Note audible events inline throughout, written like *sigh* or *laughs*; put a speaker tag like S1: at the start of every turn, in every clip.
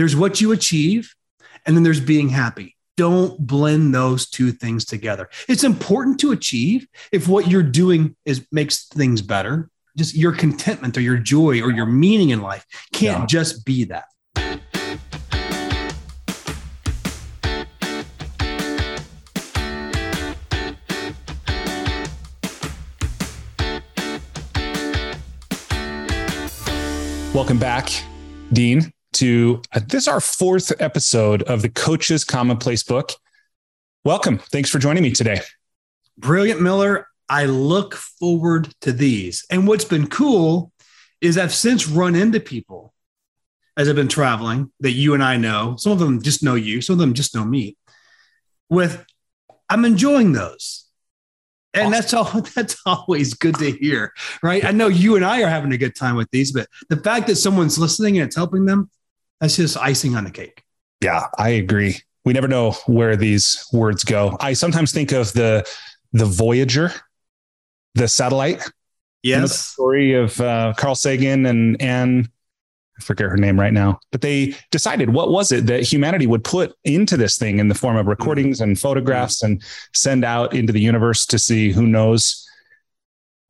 S1: There's what you achieve, and then there's being happy. Don't blend those two things together. It's important to achieve if what you're doing is makes things better. Just your contentment or your joy or your meaning in life can't yeah. just be that.
S2: Welcome back, Dean, to uh, this our fourth episode of the Coach's Commonplace book. Welcome. Thanks for joining me today.
S1: Brilliant, Miller. I look forward to these. And what's been cool is I've since run into people as I've been traveling that you and I know. Some of them just know you, some of them just know me. With I'm enjoying those. And that's all *laughs* that's always good to hear, right? I know you and I are having a good time with these, but the fact that someone's listening and it's helping them, that's just icing on the cake.
S2: Yeah, I agree. We never know where these words go. I sometimes think of the the Voyager, the satellite.
S1: Yes. You know,
S2: story of uh, Carl Sagan and Anne I forget her name right now, but they decided what was it that humanity would put into this thing in the form of recordings and photographs and send out into the universe to see who knows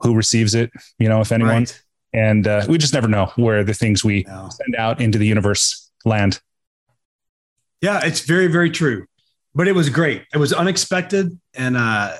S2: who receives it, you know, if anyone. Right. And uh, we just never know where the things we no. send out into the universe land.
S1: Yeah, it's very, very true. But it was great. It was unexpected, and uh,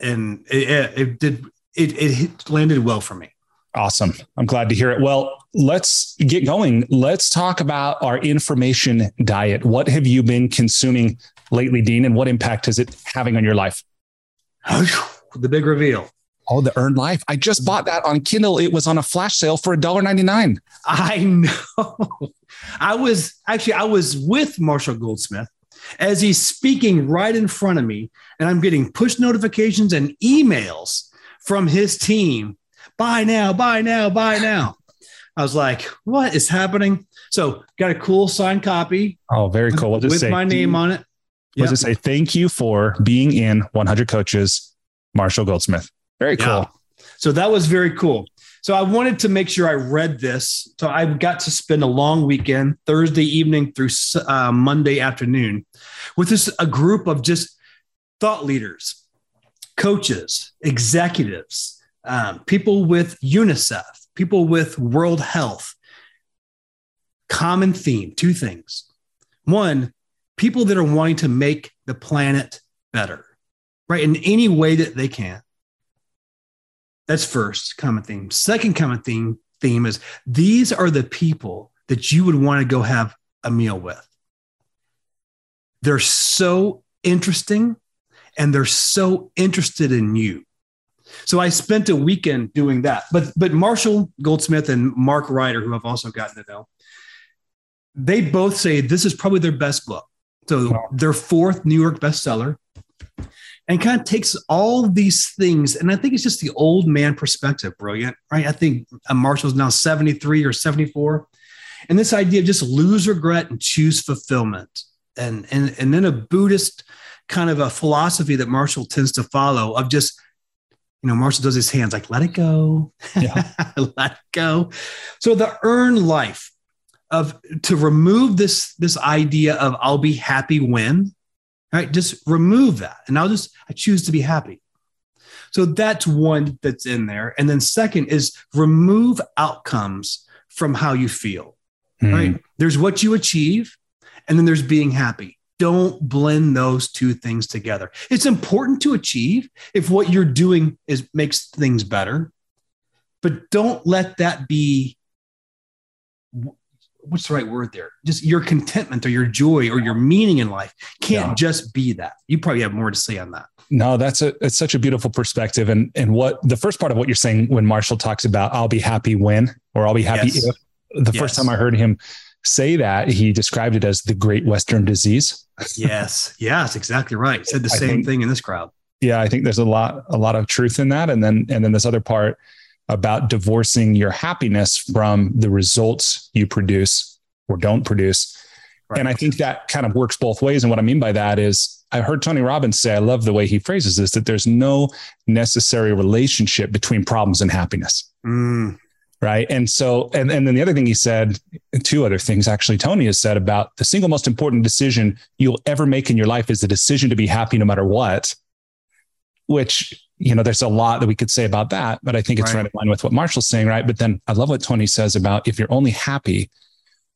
S1: and it, it did it, it landed well for me.
S2: Awesome. I'm glad to hear it. Well, let's get going. Let's talk about our information diet. What have you been consuming lately, Dean, and what impact is it having on your life? *sighs*
S1: the big reveal.
S2: Oh, the Earned Life. I just mm-hmm. bought that on Kindle. It was on a flash sale for $1.99.
S1: I know. *laughs* I was actually, I was with Marshall Goldsmith as he's speaking right in front of me, and I'm getting push notifications and emails from his team buy now, buy now, buy now. I was like, what is happening? So got a cool signed copy.
S2: Oh, very cool.
S1: We'll with say, my name on it.
S2: Yep. it say? Thank you for being in 100 Coaches, Marshall Goldsmith. Very cool. Yeah.
S1: So that was very cool. So I wanted to make sure I read this. So I got to spend a long weekend, Thursday evening through uh, Monday afternoon, with this a group of just thought leaders, coaches, executives, um, people with UNICEF, people with World Health. Common theme two things. One, people that are wanting to make the planet better, right? In any way that they can. That's first common theme. Second common theme theme is these are the people that you would want to go have a meal with. They're so interesting and they're so interested in you. So I spent a weekend doing that. But but Marshall Goldsmith and Mark Reiter, who I've also gotten to know, they both say this is probably their best book. So their fourth New York bestseller, and kind of takes all these things. And I think it's just the old man perspective, brilliant, right? I think Marshall's now 73 or 74. And this idea of just lose regret and choose fulfillment. And, and, and then a Buddhist kind of a philosophy that Marshall tends to follow of just you know, Marshall does his hands like, let it go, yeah. *laughs* let it go. So the earn life of to remove this this idea of I'll be happy when, right? Just remove that, and I'll just I choose to be happy. So that's one that's in there, and then second is remove outcomes from how you feel. Mm. Right? There's what you achieve, and then there's being happy don't blend those two things together. It's important to achieve if what you're doing is makes things better, but don't let that be what's the right word there? Just your contentment or your joy or your meaning in life can't yeah. just be that. You probably have more to say on that.
S2: No, that's a it's such a beautiful perspective. And and what the first part of what you're saying when Marshall talks about I'll be happy when or I'll be happy yes. if the yes. first time I heard him say that, he described it as the Great Western Disease. *laughs*
S1: yes, yes, exactly right. Said the same think, thing in this crowd.
S2: Yeah, I think there's a lot, a lot of truth in that. And then, and then this other part about divorcing your happiness from the results you produce or don't produce. Right. And I think that kind of works both ways. And what I mean by that is I heard Tony Robbins say, I love the way he phrases this, that there's no necessary relationship between problems and happiness. Mm right and so and, and then the other thing he said two other things actually tony has said about the single most important decision you'll ever make in your life is the decision to be happy no matter what which you know there's a lot that we could say about that but i think it's right, right in line with what marshall's saying right but then i love what tony says about if you're only happy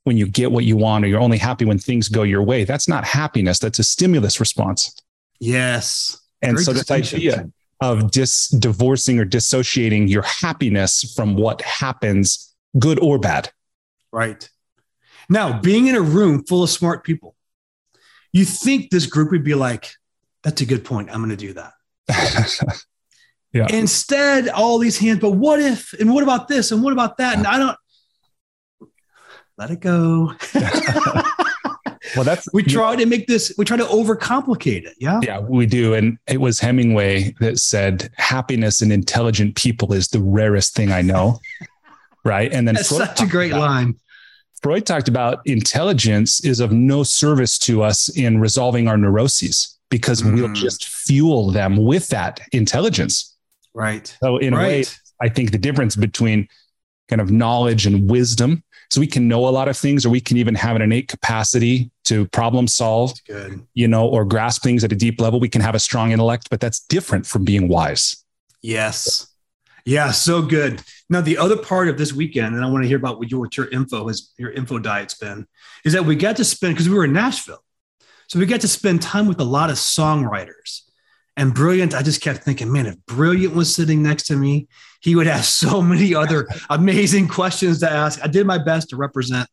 S2: when you get what you want or you're only happy when things go your way that's not happiness that's a stimulus response
S1: yes
S2: and Very so this idea of dis divorcing or dissociating your happiness from what happens, good or bad.
S1: Right. Now, being in a room full of smart people, you think this group would be like, that's a good point. I'm going to do that. *laughs* yeah. Instead, all these hands, but what if, and what about this, and what about that? And I don't let it go. *laughs* well that's we try to make this we try to overcomplicate it yeah
S2: yeah we do and it was hemingway that said happiness in intelligent people is the rarest thing i know *laughs* right and then
S1: that's Freud such a great about, line
S2: freud talked about intelligence is of no service to us in resolving our neuroses because mm. we'll just fuel them with that intelligence
S1: right
S2: so in
S1: right.
S2: a way i think the difference between kind of knowledge and wisdom so we can know a lot of things, or we can even have an innate capacity to problem solve, you know, or grasp things at a deep level. We can have a strong intellect, but that's different from being wise.
S1: Yes. Yeah, so good. Now, the other part of this weekend, and I want to hear about what your, what your info has, your info diet's been, is that we got to spend because we were in Nashville, so we got to spend time with a lot of songwriters. And Brilliant, I just kept thinking, man, if Brilliant was sitting next to me, he would have so *laughs* many other amazing questions to ask. I did my best to represent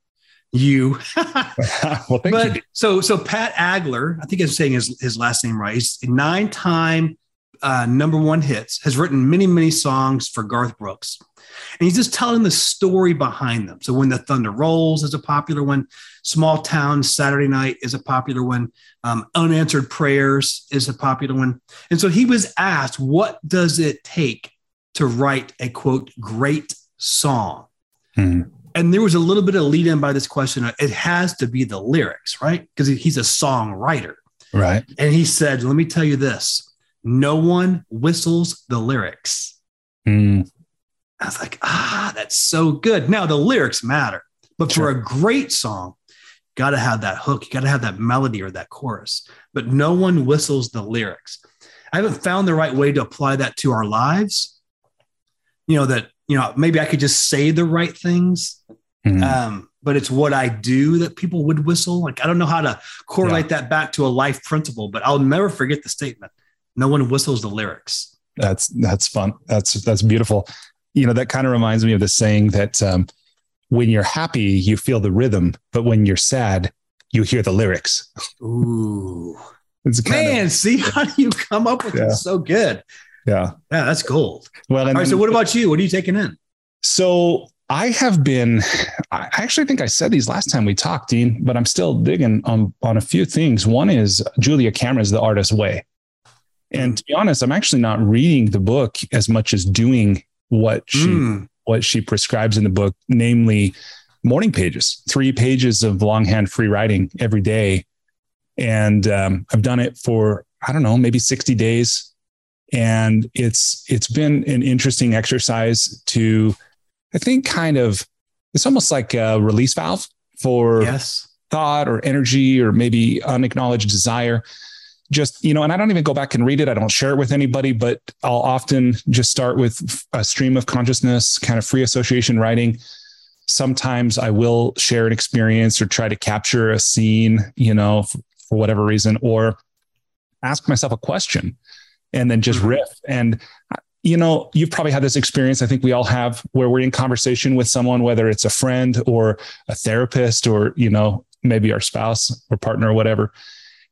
S1: you. *laughs* well, thank but, you. So, so Pat Alger, I think I'm saying his, his last name right. He's a nine time uh, number one hits, has written many, many songs for Garth Brooks. And he's just telling the story behind them. So when the thunder rolls is a popular one, small town Saturday night is a popular one, um, unanswered prayers is a popular one. And so he was asked, what does it take to write a quote great song? hmm And there was a little bit of lead in by this question. It has to be the lyrics, right? Because he's a songwriter.
S2: Right.
S1: And he said, let me tell you this no one whistles the lyrics. Mm. I was like, ah, that's so good. Now the lyrics matter, but sure. for a great song, got to have that hook. You got to have that melody or that chorus, but no one whistles the lyrics. I haven't found the right way to apply that to our lives. You know, that, you know, maybe I could just say the right things. Mm-hmm. Um, but it's what I do that people would whistle. Like, I don't know how to correlate yeah. that back to a life principle, but I'll never forget the statement. No one whistles the lyrics.
S2: That's, that's fun. That's, that's beautiful you know, that kind of reminds me of the saying that um, when you're happy, you feel the rhythm, but when you're sad, you hear the lyrics.
S1: Ooh. *laughs* It's Man, of, see *laughs* how do you come up with yeah. it so good?
S2: Yeah.
S1: Yeah, that's gold.
S2: Well,
S1: all right. Then, so, what about you? What are you taking in?
S2: So, I have been. I actually think I said these last time we talked, Dean, but I'm still digging on on a few things. One is Julia Cameron's The Artist's Way, and to be honest, I'm actually not reading the book as much as doing what she mm. what she prescribes in the book, namely morning pages, three pages of longhand free writing every day. And um, I've done it for I don't know, maybe 60 days. And it's it's been an interesting exercise to, I think, kind of it's almost like a release valve for
S1: yes.
S2: thought or energy or maybe unacknowledged desire just you know and i don't even go back and read it. I don't share it with anybody but i'll often just start with a stream of consciousness kind of free association writing. Sometimes i will share an experience or try to capture a scene you know for, whatever reason or ask myself a question and then just mm-hmm. riff. And you know you've probably had this experience i think we all have where we're in conversation with someone whether it's a friend or a therapist or you know maybe our spouse or partner or whatever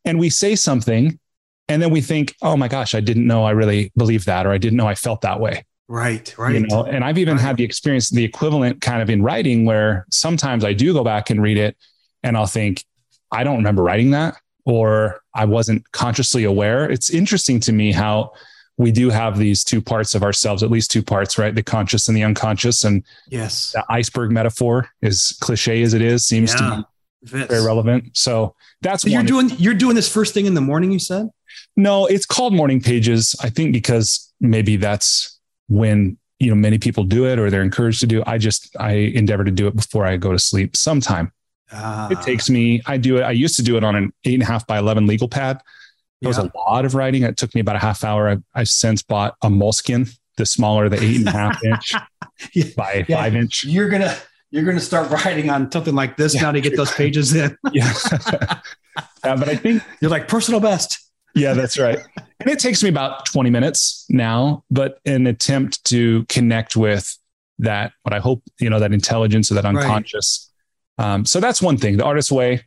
S2: and we say something and then we think, oh my gosh, I didn't know I really believed that, or I didn't know I felt that way.
S1: Right, right.
S2: You know, and I've even right. had the experience, the equivalent kind of in writing, where sometimes I do go back and read it and I'll think, I don't remember writing that, or I wasn't consciously aware. It's interesting to me how we do have these two parts of ourselves, at least two parts, right? The conscious and the unconscious. And
S1: yes,
S2: the iceberg metaphor, as cliche as it is, seems yeah. to very relevant. So that's
S1: so you're doing you're doing this first thing in the morning. You said
S2: no. It's called morning pages. I think because maybe that's when you know many people do it or they're encouraged to do. I just I endeavor to do it before I go to sleep. Sometime
S1: Ah,
S2: it takes me. I do it. I used to do it on an eight and a half by eleven legal pad. It was a lot of writing. It took me about a half hour. I, I've since bought a moleskin, the smaller, the eight and a half inch *laughs*
S1: Yeah.
S2: by
S1: Yeah.
S2: five inch.
S1: You're gonna you're gonna start writing on something like this now to get those pages in. *laughs*
S2: Yeah. *laughs* yeah, but I think
S1: You're like personal best.
S2: Yeah, that's right. And it takes me about 20 minutes now, but an attempt to connect with that, what I hope, you know, that intelligence or that
S1: Right.
S2: unconscious. Um, so that's one thing, the artist's way.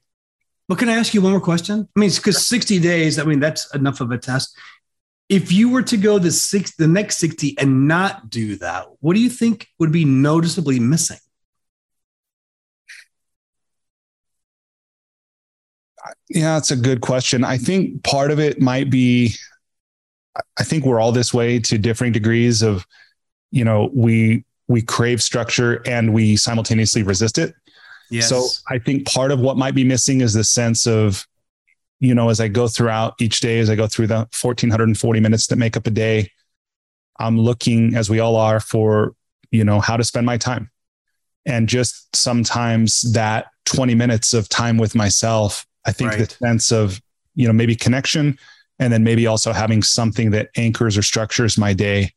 S1: But can I ask you one more question? I mean, because 60 days, I mean, that's enough of a test. If you were to go the six, the next 60 and not do that, what do you think would be noticeably missing?
S2: Yeah, that's a good question. I think part of it might be, I think we're all this way to differing degrees of, you know, we, we crave structure and we simultaneously resist it.
S1: Yes.
S2: So I think part of what might be missing is the sense of, you know, as I go throughout each day, as I go through the 1440 minutes that make up a day, I'm looking, as we all are, for, you know, how to spend my time. And just sometimes that 20 minutes of time with myself, I think
S1: Right.
S2: the sense of, you know, maybe connection and then maybe also having something that anchors or structures my day.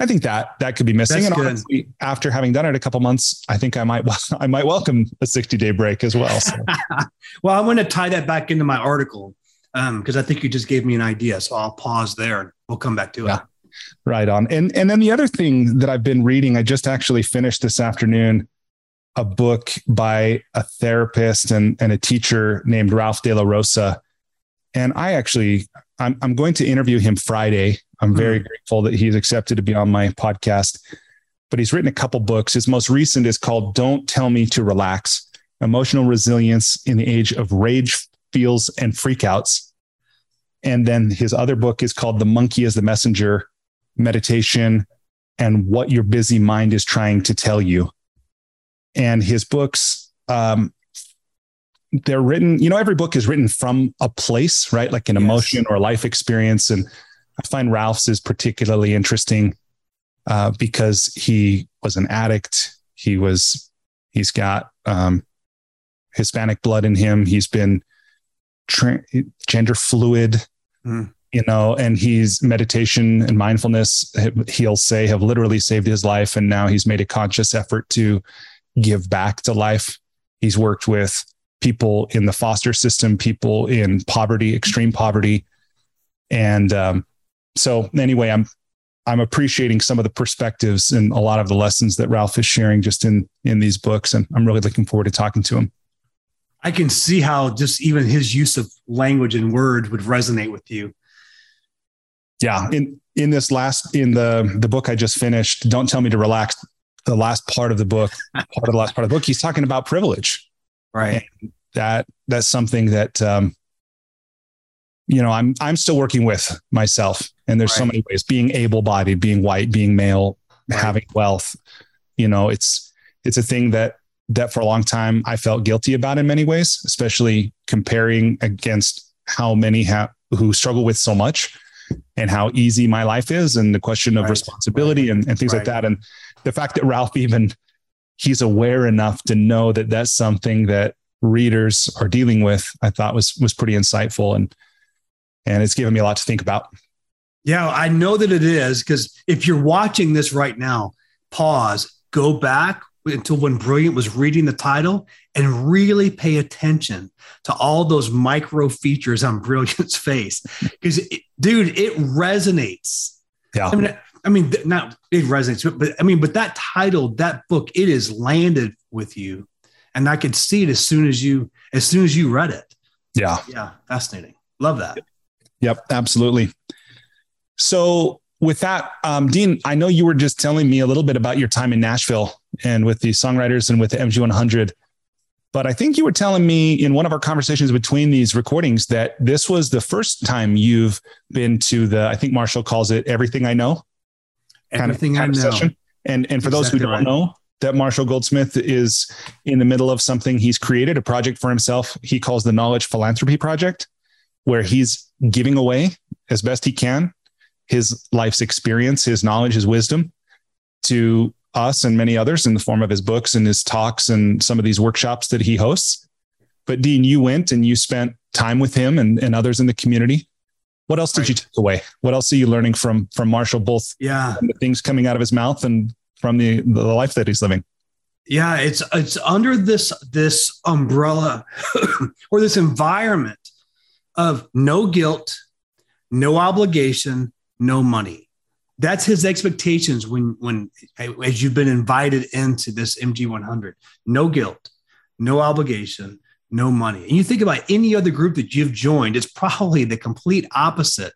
S2: I think that that could be missing.
S1: That's
S2: and honestly, after having done it a couple months, I think I might *laughs* I might welcome a 60 day break as well. So. *laughs*
S1: well, I'm going to tie that back into my article um, because I think you just gave me an idea. So I'll pause there and we'll come back to it.
S2: Right on. And and then the other thing that I've been reading, I just actually finished this afternoon a book by a therapist and, and a teacher named Ralph De La Rosa. And I actually I'm I'm going to interview him Friday. I'm hmm. very grateful that he's accepted to be on my podcast. But he's written a couple books. His most recent is called Don't Tell Me to Relax: Emotional Resilience in the Age of Rage, Feels, and Freakouts. And then his other book is called The Monkey is the Messenger meditation and what your busy mind is trying to tell you. And his books, um, they're written, you know, every book is written from a place, right? Like an
S1: Yes.
S2: emotion or life experience. And I find Ralph's is particularly interesting uh, because he was an addict. He was, he's got um, Hispanic blood in him. He's been tra- gender fluid you know, and he's meditation and mindfulness, he'll say, have literally saved his life. And now he's made a conscious effort to give back to life. He's worked with people in the foster system, people in poverty, extreme poverty. And um, so, anyway, I'm I'm appreciating some of the perspectives and a lot of the lessons that Ralph is sharing just in in these books, and I'm really looking forward to talking to him.
S1: I can see how just even his use of language and words would resonate with you.
S2: yeah in in this last in the the book i just finished don't tell me to relax the last part of the book part of the last part of the book he's talking about privilege
S1: Right.
S2: that that's something that um you know i'm i'm still working with myself and there's so many ways being able bodied being white being male
S1: Right.
S2: having wealth you know it's it's a thing that that for a long time i felt guilty about in many ways especially comparing against how many have who struggle with so much and how easy my life is and the question of
S1: Right.
S2: responsibility and, and things like that and the fact that ralph even he's aware enough to know that that's something that readers are dealing with i thought was was pretty insightful and and it's given me a lot to think about
S1: Yeah, I know that it is because if you're watching this right now, pause, go back until when Brilliant was reading the title and really pay attention to all those micro features on Brilliant's *laughs* face. Because, dude, it resonates.
S2: yeah
S1: I mean, I mean, th- not it resonates, but, but I mean, but that title, that book, it is landed with you, and I could see it as soon as you as soon as you read it.
S2: yeah
S1: Yeah, fascinating. Love that.
S2: Yep, absolutely. So, with that, um, Dean, I know you were just telling me a little bit about your time in Nashville and with the songwriters and with the MG100. But I think you were telling me in one of our conversations between these recordings that this was the first time you've been to the, I think Marshall calls it Everything I Know kind of- kind
S1: I
S2: of
S1: know.
S2: session. And, and for those who don't
S1: right.
S2: know, that Marshall Goldsmith is in the middle of something he's created, a project for himself. He calls the Knowledge Philanthropy Project, where he's giving away as best he can his life's experience, his knowledge, his wisdom to us and many others in the form of his books and his talks and some of these workshops that he hosts. But Dean, you went and you spent time with him and, and others in the community. What else did right. you take away? What else are you learning from from Marshall, both
S1: yeah
S2: the things coming out of his mouth and from the the life that he's living?
S1: Yeah, it's it's under this this umbrella *coughs* or this environment of no guilt, no obligation, no money. That's his expectations when when as you've been invited into this MG 100. No guilt, no obligation, no money. And you think about any other group that you've joined, it's probably the complete opposite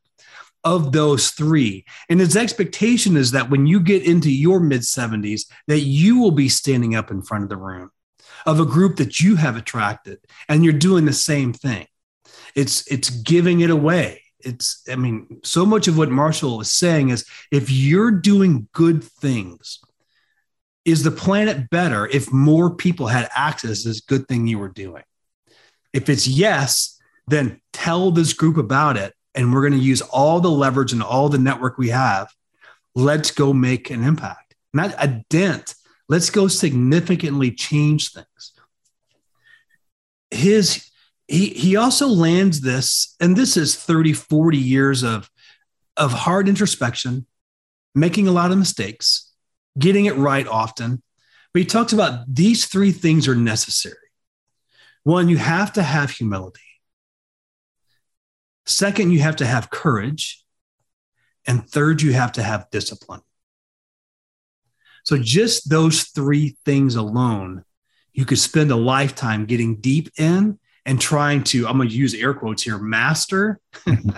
S1: of those three. And his expectation is that when you get into your mid 70s, that you will be standing up in front of the room of a group that you have attracted and you're doing the same thing. It's it's giving it away. It's I mean, so much of what Marshall is saying is if you're doing good things, is the planet better if more people had access to this good thing you were doing? If it's yes, then tell this group about it and we're going to use all the leverage and all the network we have. Let's go make an impact, not a dent. Let's go significantly change things. His he he also lands this, and this is 30, 40 years of, of hard introspection, making a lot of mistakes, getting it right often. But he talks about these three things are necessary. One, you have to have humility. Second, you have to have courage. And third, you have to have discipline. So, just those three things alone, you could spend a lifetime getting deep in and trying to, I'm going to use air quotes here, master.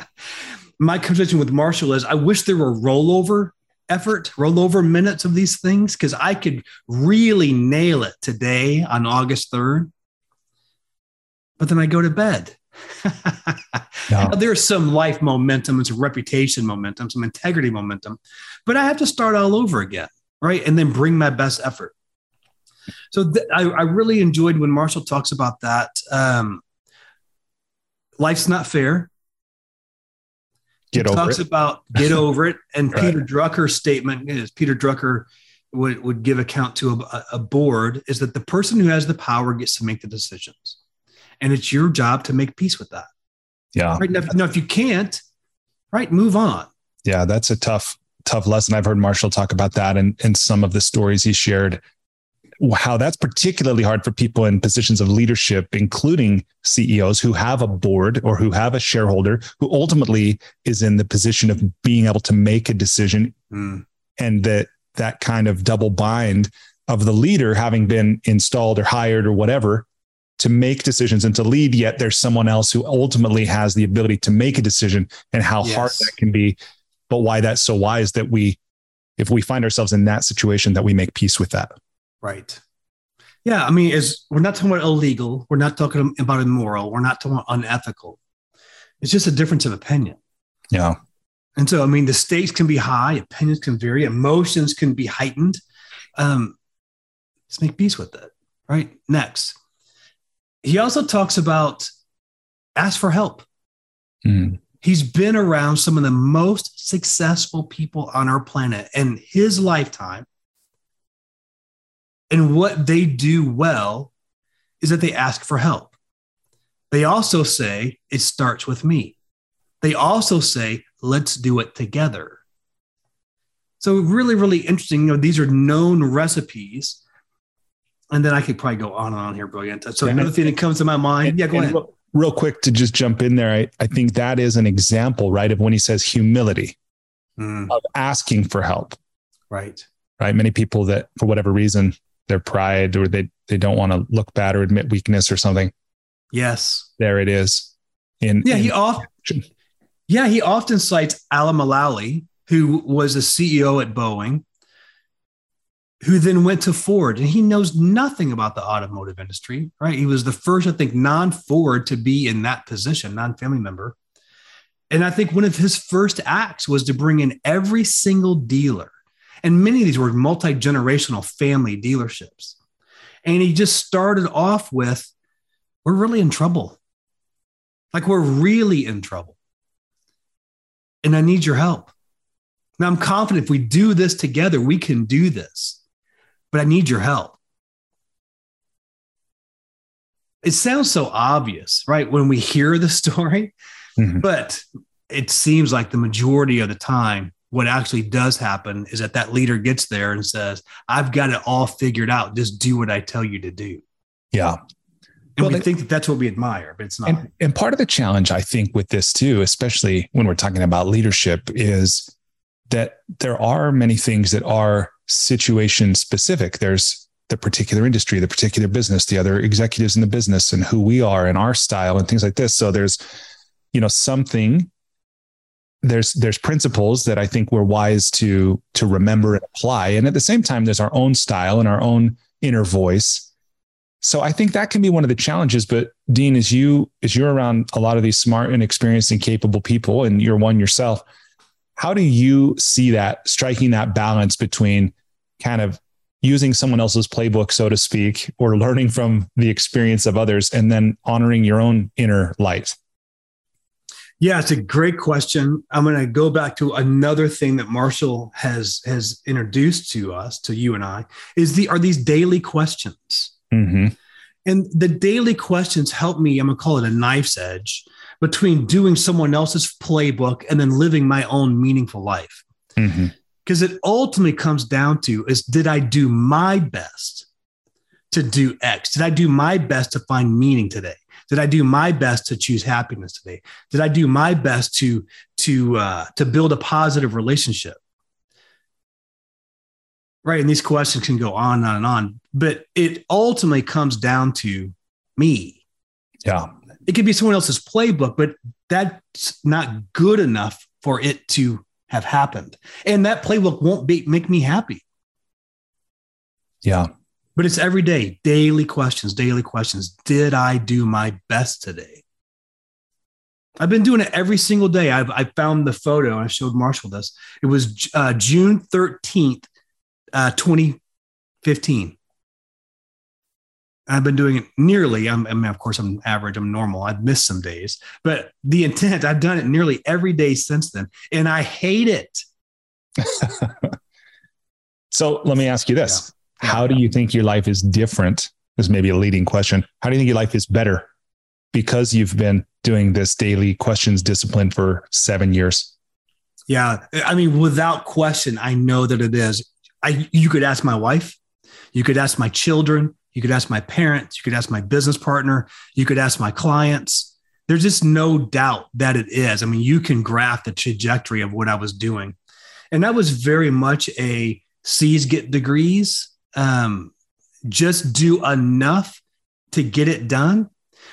S1: *laughs* My conversation with Marshall is I wish there were rollover effort, rollover minutes of these things, because I could really nail it today on August 3rd. But then I go to bed *laughs* no. There's some life momentum and some reputation momentum, some integrity momentum, but I have to start all over again, right? And then bring my best effort. So th- I, I, really enjoyed when Marshall talks about that. Um, life's not fair.
S2: Get he over
S1: talks
S2: it.
S1: about get *laughs* over it. And right. Peter Drucker's statement is Peter Drucker would, would give account to a, a board is that the person who has the power gets to make the decisions and it's your job to make peace with that.
S2: Yeah.
S1: Right now, if, now, if you can't, right, move on.
S2: Yeah, that's a tough, tough lesson. I've heard Marshall talk about that and and some of the stories he shared. How that's particularly hard for people in positions of leadership, including CEOs who have a board or who have a shareholder who ultimately is in the position of being able to make a decision, mm. and that that kind of double bind of the leader having been installed or hired or whatever to make decisions and to lead, yet there's someone else who ultimately has the ability to make a decision and how yes. hard that can be. But why that's so wise that we, if we find ourselves in that situation, that we make peace with that.
S1: Right. Yeah. I mean, is we're not talking about illegal. We're not talking about immoral. We're not talking about unethical. It's just a difference of opinion.
S2: Yeah.
S1: And so, I mean, the stakes can be high, opinions can vary, emotions can be heightened. Um, let's make peace with it. Right. Next he also talks about ask for help. Mm. He's been around some of the most successful people on our planet in his lifetime. And what they do well is that they ask for help. They also say, it starts with me. They also say, let's do it together. So, really, really interesting. You know, these are known recipes and then I could probably go on and on here, brilliant. So yeah, another thing that comes to my mind. And, yeah, go ahead.
S2: Real, real, quick to just jump in there. I, I think that is an example, right, of when he says humility mm. of asking for help.
S1: Right.
S2: Right. Many people that for whatever reason, their pride or they they don't want to look bad or admit weakness or something.
S1: Yes.
S2: There it is. In
S1: yeah, in he often yeah, he often cites Alan Mulally, who was a CEO at Boeing who then went to Ford, and he knows nothing about the automotive industry, right? He was the first, I think, non Ford to be in that position, non family member. And I think one of his first acts was to bring in every single dealer. And many of these were multi generational family dealerships. And he just started off with, We're really in trouble. Like, we're really in trouble. And I need your help. Now I'm confident if we do this together, we can do this, but I need your help. It sounds so obvious, right? When we hear the *laughs* story, mm-hmm. but it seems like the majority of the time, what actually does happen is that that leader gets there and says, I've got it all figured out. Just do what I tell you to do.
S2: Yeah.
S1: And well, we think that that's what we admire, but it's not.
S2: And, and part of the challenge, I think, with this too, especially when we're talking about leadership, is that there are many things that are situation specific. There's the particular industry, the particular business, the other executives in the business, and who we are and our style and things like this. So there's, you know, something there's there's principles that I think we're wise to to remember and apply. And at the same time, there's our own style and our own inner voice. So I think that can be one of the challenges. But Dean, as you as you're around a lot of these smart and experienced and capable people, and you're one yourself, how do you see that striking that balance between kind of using someone else's playbook, so to speak, or learning from the experience of others, and then honoring your own inner light?
S1: Yeah, it's a great question. I'm going to go back to another thing that Marshall has has introduced to us, to you and I, is the are these daily questions. Mm-hmm. And the daily questions help me. I'm going to call it a knife's edge between doing someone else's playbook and then living my own meaningful life. Because it ultimately comes down to is did I do my best to do X? Did I do my best to find meaning today? Did I do my best to choose happiness today? Did I do my best to to uh, to build a positive relationship? Right, and these questions can go on and on and on, but it ultimately comes down to me.
S2: Yeah,
S1: it could be someone else's playbook, but that's not good enough for it to have happened, and that playbook won't be, make me happy.
S2: Yeah
S1: but it's every day, daily questions, daily questions. Did I do my best today? I've been doing it every single day. I've I found the photo. I showed Marshall this. It was uh, June thirteenth, uh, twenty fifteen. I've been doing it nearly. I'm, I mean, of course, I'm average. I'm normal. I've missed some days, but the intent. I've done it nearly every day since then, and I hate it. *laughs*
S2: so let me ask you this: how do you think your life is different? This Is maybe a leading question. How do you think your life is better because you've been doing this daily questions discipline for seven years?
S1: Yeah, I mean, without question, I know that it is. I you could ask my wife, you could ask my children, you could ask my parents, you could ask my business partner, you could ask my clients. There's just no doubt that it is. I mean, you can graph the trajectory of what I was doing, and that was very much a C's get degrees um, just do enough to get it done.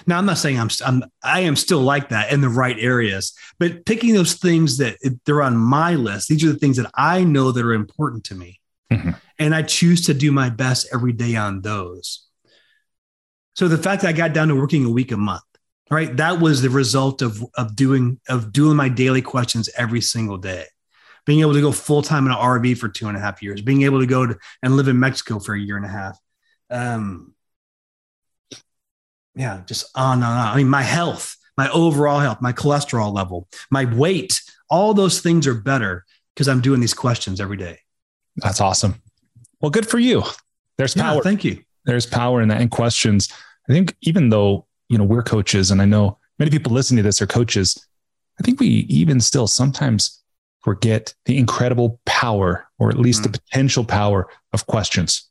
S1: Now, I'm not saying I'm, I'm I am still like that in the right areas, but picking those things that they're on my list. These are the things that I know that are important to me, mm-hmm. And I choose to do my best every day on those. So the fact that I got down to working a week a month, right? That was the result of of doing of doing my daily questions every single day being able to go full time in an RV for two and a half years, being able to go to, and live in Mexico for a year and a half. Um, yeah, just on and on. I mean, my health, my overall health, my cholesterol level, my weight, all those things are better because I'm doing these questions every day.
S2: That's awesome. Well, good for you. There's power.
S1: Yeah, thank you.
S2: There's power in that and questions. I think even though, you know, we're coaches and I know many people listening to this are coaches, I think we even still sometimes forget the incredible power, or at least mm. the potential power of questions.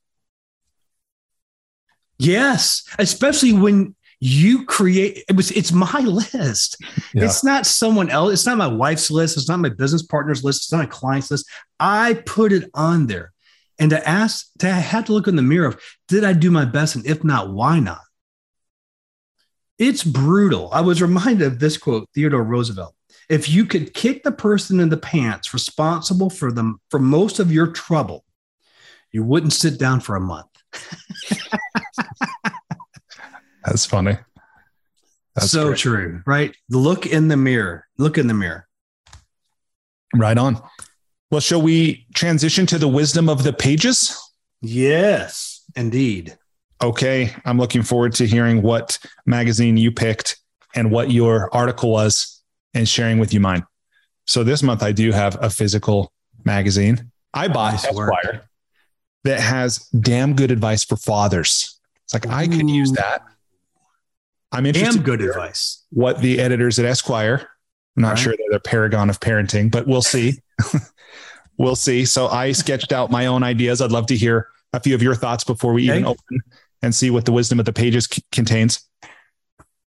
S1: Yes, especially when you create it was it's my *laughs* list. Yeah. It's not someone else, it's not my wife's list, it's not my business partner's list, it's not my client's list. I put it on there. And to ask, to have to look in the mirror of did I do my best? And if not, why not? It's brutal. I was reminded of this quote, Theodore Roosevelt if you could kick the person in the pants responsible for them for most of your trouble, you wouldn't sit down for a month. *laughs*
S2: That's funny.
S1: That's so great. true, right? Look in the mirror. Look in the mirror.
S2: Right on. Well, shall we transition to the wisdom of the pages?
S1: Yes, indeed.
S2: Okay. I'm looking forward to hearing what magazine you picked and what your article was and sharing with you mine. So this month I do have a physical magazine. I bought
S1: Nice
S2: Esquire
S1: work.
S2: that has damn good advice for fathers. It's like I could use that. I'm interested
S1: Damn good advice.
S2: what the editors at Esquire. I'm not
S1: Right.
S2: sure they're the paragon of parenting, but we'll see. *laughs* we'll see. So I sketched out my own ideas. I'd love to hear a few of your thoughts before we even open and see what the wisdom of the pages c- contains.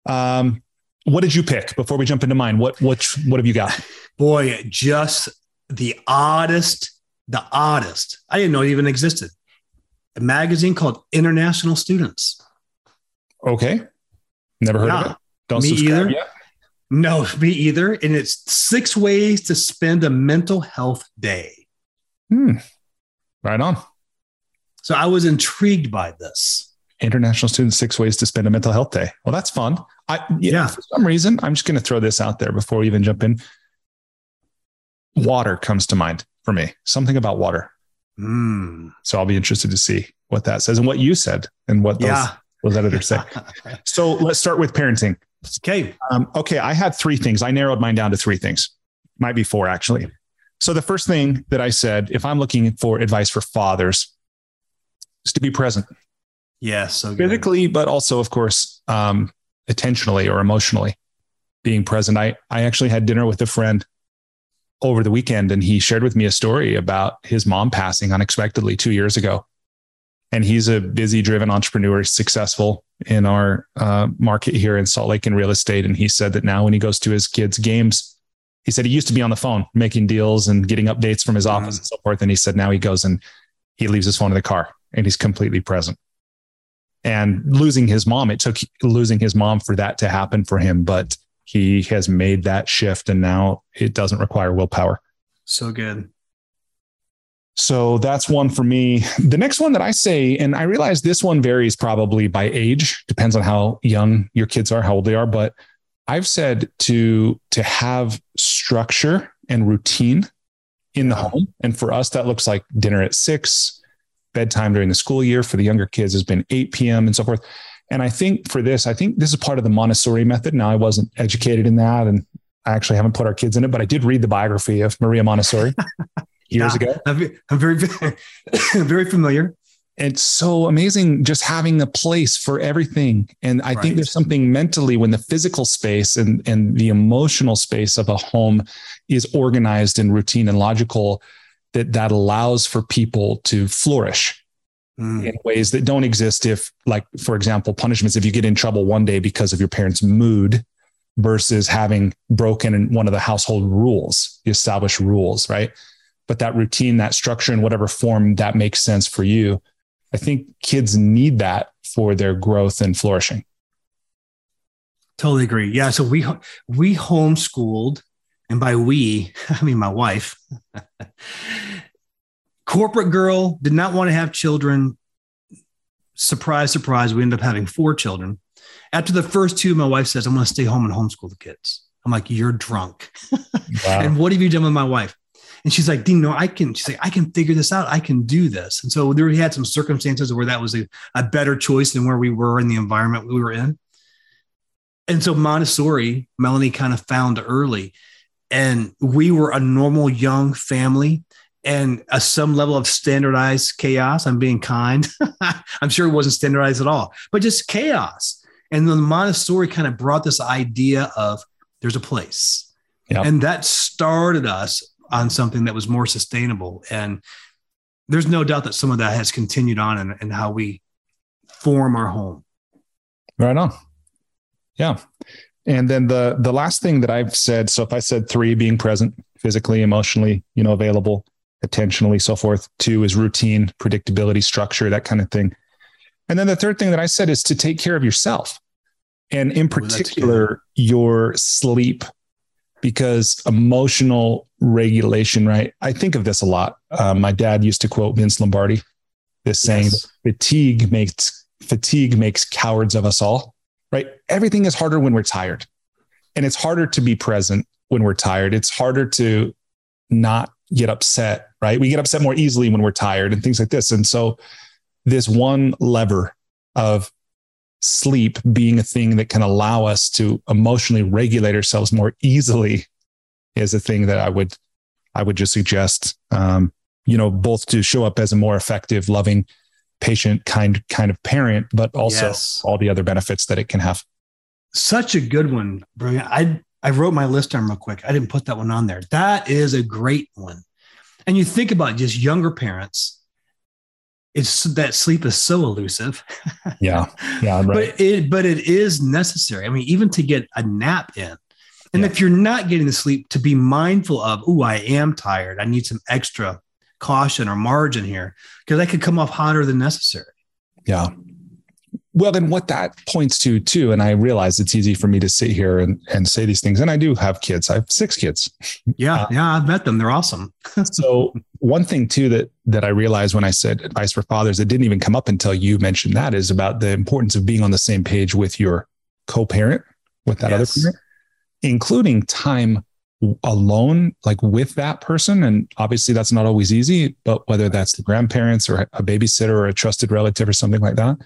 S2: Um, what did you pick before we jump into mine? What what what have you got?
S1: Boy, just the oddest, the oddest. I didn't know it even existed. A magazine called International Students.
S2: Okay, never heard of it. Don't
S1: me
S2: subscribe
S1: either.
S2: yet.
S1: No, me either. And it's six ways to spend a mental health day.
S2: Hmm. Right on.
S1: So I was intrigued by this.
S2: International Students Six Ways to Spend a Mental Health Day. Well, that's fun. I yeah,
S1: Yeah.
S2: for some reason, I'm just going to throw this out there before we even jump in. Water comes to mind for me. Something about water.
S1: Hmm.
S2: So I'll be interested to see what that says and what you said and what those,
S1: Yeah.
S2: those editors say. *laughs* So let's start with parenting.
S1: Okay.
S2: Um, okay, I had three things. I narrowed mine down to three things. Might be four actually. So the first thing that I said, if I'm looking for advice for fathers, is to be present
S1: Yeah. So good.
S2: physically, but also, of course, um, attentionally or emotionally. Being present. I I actually had dinner with a friend over the weekend, and he shared with me a story about his mom passing unexpectedly two years ago. And he's a busy, driven entrepreneur, successful in our uh, market here in Salt Lake in real estate. And he said that now, when he goes to his kids' games, he said he used to be on the phone making deals and getting updates from his office
S1: Mhm.
S2: and so forth. And he said now he goes and he leaves his phone in the car and he's completely present and losing his mom it took losing his mom for that to happen for him but he has made that shift and now it doesn't require willpower
S1: So good.
S2: So that's one for me the next one that i say and i realize this one varies probably by age depends on how young your kids are how old they are but i've said to to have structure and routine in the home and for us that looks like dinner at six bedtime during the school year for the younger kids has been 8 p.m. and so forth. And I think for this, I think this is part of the Montessori method. Now, I wasn't educated in that, and I actually haven't put our kids in it, but I did read the biography of Maria Montessori *laughs* years
S1: Yeah.
S2: ago.
S1: I'm very, *laughs* very familiar.
S2: It's so amazing just having a place for everything. And I
S1: Right.
S2: think there's something mentally when the physical space and, and the emotional space of a home is organized and routine and logical that that allows for people to flourish.
S1: Hmm.
S2: in ways that don't exist if like for example punishments if you get in trouble one day because of your parents mood versus having broken one of the household rules the established rules right but that routine that structure in whatever form that makes sense for you i think kids need that for their growth and flourishing
S1: Totally agree. Yeah. So we we homeschooled, and by we, *laughs* I mean my wife. *laughs* Corporate girl did not want to have children. Surprise, surprise. We ended up having four children. After the first two, my wife says, I'm going to stay home and homeschool the kids. I'm like, You're drunk. *laughs* And what have you done with my wife? And she's like, Dean, no, I can. She's like, I can figure this out. I can do this. And so there we had some circumstances where that was a, a better choice than where we were in the environment we were in. And so Montessori, Melanie kind of found early. And we were a normal young family and a, some level of standardized chaos. I'm being kind. *laughs* I'm sure it wasn't standardized at all, but just chaos. And then Montessori kind of brought this idea of there's a place.
S2: Yep.
S1: And that started us on something that was more sustainable. And there's no doubt that some of that has continued on in, in how we form our home.
S2: Right on. Yeah. And then the the last thing that I've said, so if I said three, being present, physically, emotionally, you know, available, attentionally, so forth. Two is routine, predictability, structure, that kind of thing. And then the third thing that I said is to take care of yourself. And in particular, your sleep, because emotional regulation, right? I think of this a lot. Uh, my dad used to quote Vince Lombardi, this saying,
S1: Yes.
S2: fatigue makes fatigue makes cowards of us all right everything is harder when we're tired and it's harder to be present when we're tired it's harder to not get upset right we get upset more easily when we're tired and things like this and so this one lever of sleep being a thing that can allow us to emotionally regulate ourselves more easily is a thing that i would I would just suggest, um, you know, both to show up as a more effective, loving, patient kind kind of parent, but also
S1: Yes.
S2: all the other benefits that it can have.
S1: Such a good one, brilliant. I I wrote my list down real quick. I didn't put that one on there. That is a great one. And you think about just younger parents. It's that sleep is so elusive.
S2: Yeah, *laughs* yeah, right.
S1: but it but it is necessary. I mean, even to get a nap in. And
S2: Yeah.
S1: if you're not getting the sleep, to be mindful of, oh, I am tired. I need some extra caution or margin here because I could come off hotter than necessary.
S2: Yeah. Well, then what that points to too, and I realize it's easy for me to sit here and, and say these things. And I do have kids. I have six kids.
S1: Yeah,
S2: Uh,
S1: yeah, I've met them. They're awesome. *laughs*
S2: So one thing too that that I realized when I said advice for fathers, it didn't even come up until you mentioned that is about the importance of being on the same page with your co-parent, with that
S1: Yes.
S2: other parent, including time alone, like with that person. And obviously that's not always easy, but whether that's the grandparents or a babysitter or a trusted relative or something like that,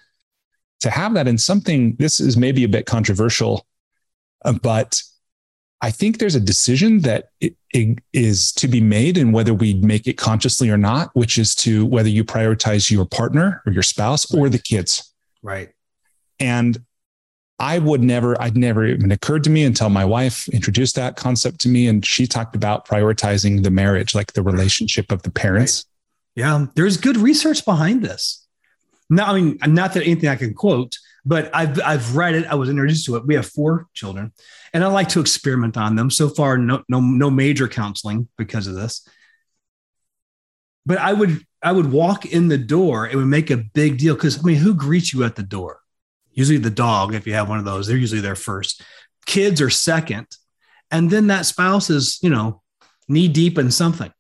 S2: to have that in something, this is maybe a bit controversial, uh, but I think there's a decision that it, it is to be made and whether we make it consciously or not, which is to whether you prioritize your partner or your spouse or the kids.
S1: Right.
S2: And I would never, I'd never even occurred to me until my wife introduced that concept to me. And she talked about prioritizing the marriage, like the relationship of the parents.
S1: Yeah, there's good research behind this. Not, I mean, not that anything I can quote, but I've I've read it. I was introduced to it. We have four children, and I like to experiment on them. So far, no no no major counseling because of this. But I would I would walk in the door. It would make a big deal because I mean, who greets you at the door? Usually the dog, if you have one of those, they're usually there first. Kids are second, and then that spouse is you know knee deep in something.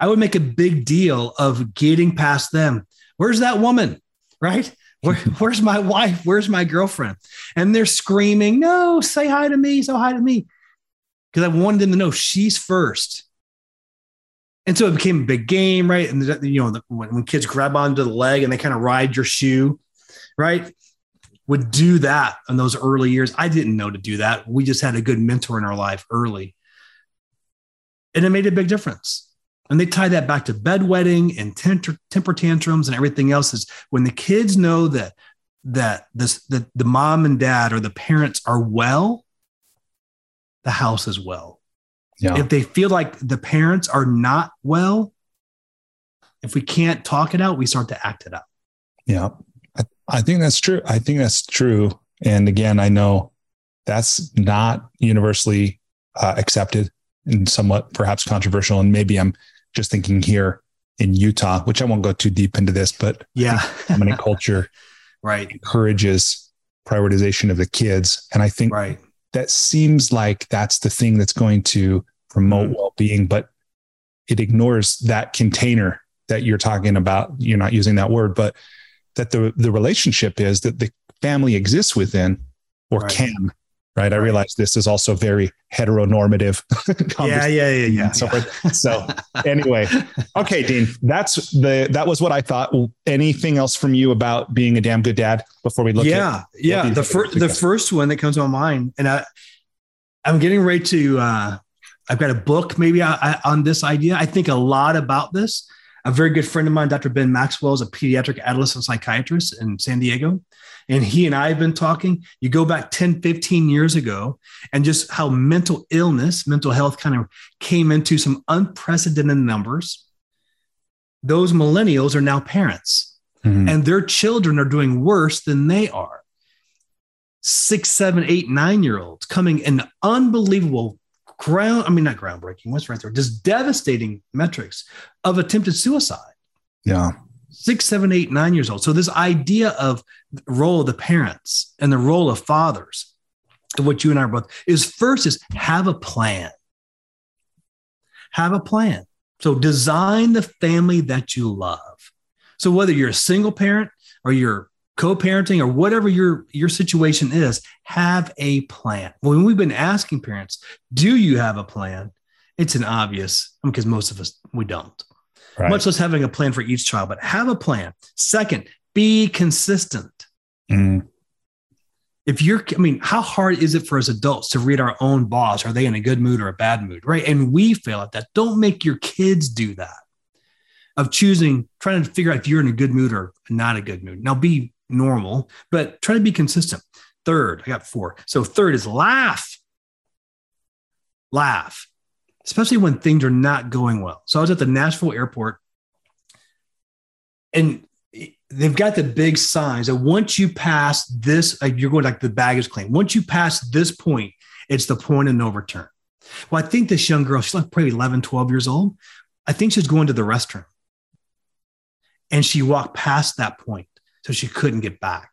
S1: I would make a big deal of getting past them. Where's that woman? Right? Where, where's my wife? Where's my girlfriend? And they're screaming, No, say hi to me, say hi to me. Because I wanted them to know she's first. And so it became a big game, right? And the- you know, the, when, when kids grab onto the leg and they kind of ride your shoe, right? Would do that in those early years. I didn't know to do that. We just had a good mentor in our life early. And it made a big difference. And they tie that back to bedwetting and temper, temper tantrums and everything else. Is when the kids know that that this that the mom and dad or the parents are well, the house is well.
S2: Yeah.
S1: If they feel like the parents are not well, if we can't talk it out, we start to act it out.
S2: Yeah. I, I think that's true. I think that's true. And again, I know that's not universally uh, accepted and somewhat perhaps controversial. And maybe I'm just thinking here in Utah, which I won't go too deep into this, but
S1: Yeah.
S2: dominant culture *laughs*
S1: right.
S2: encourages prioritization of the kids. And I think
S1: Right.
S2: that seems like that's the thing that's going to promote
S1: Mhm.
S2: well-being, but it ignores that container that you're talking about. You're not using that word, but that the the relationship is that the family exists within or
S1: Right.
S2: can. Right. I realize this is also very heteronormative. *laughs*
S1: Yeah. Yeah. Yeah. Yeah.
S2: So
S1: yeah.
S2: So anyway, okay, Dean, that's the that was what I thought. Anything else from you about being a damn good dad before we look at
S1: yeah, yeah. The first, the first one that comes to my mind, and I, I'm getting ready to. Uh, I've got a book maybe I, I, on this idea. I think a lot about this. A very good friend of mine, Dr. Ben Maxwell, is a pediatric adolescent psychiatrist in San Diego. And he and I have been talking. You go back 10, 15 years ago, and just how mental illness, mental health kind of came into some unprecedented numbers. Those millennials are now parents
S2: Mhm.
S1: and their children are doing worse than they are. Six, seven, eight, nine year olds coming in unbelievable ground. I mean, not groundbreaking, what's right there? Just devastating metrics of attempted suicide.
S2: yeah.
S1: Six, seven, eight, nine years old. So, this idea of role of the parents and the role of fathers, and what you and I are both, is first is have a plan. Have a plan. So, design the family that you love. So whether you're a single parent or you're co-parenting or whatever your your situation is, have a plan. When we've been asking parents, do you have a plan? It's an obvious because most of us we don't.
S2: Right.
S1: Much less having a plan for each child, but have a plan. Second, be consistent.
S2: Mm.
S1: if you're, I mean, how hard is it for us adults to read our own boss? Are they in a good mood or a bad mood? Right. And we fail at that. Don't make your kids do that of choosing, trying to figure out if you're in a good mood or not a good mood. Now be normal, but try to be consistent. Third, I got four. So third is laugh. Laugh, especially when things are not going well. So I was at the Nashville airport and they've got the big signs that once you pass this, like you're going like the baggage claim. Once you pass this point, it's the point of no return. Well, I think this young girl, she's like probably 11, 12 years old. I think she's going to the restroom. And she walked past that point. So she couldn't get back.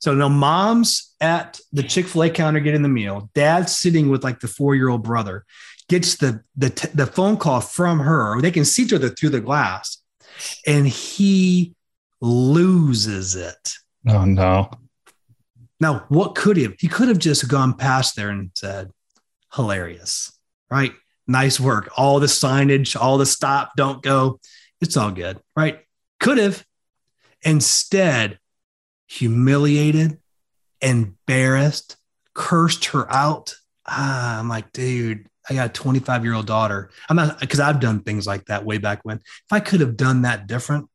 S1: So now mom's at the Chick-fil-A counter getting the meal. Dad's sitting with like the four-year-old brother, gets the, the, the phone call from her. They can see each other through the glass. And he loses it.
S2: Oh no.
S1: Now, what could he have? He could have just gone past there and said, hilarious, right? Nice work. All the signage, all the stop, don't go. It's all good, right? Could have. Instead, humiliated, embarrassed, cursed her out. Ah, I'm like, dude, I got a 25 year old daughter. I'm not because I've done things like that way back when. If I could have done that different,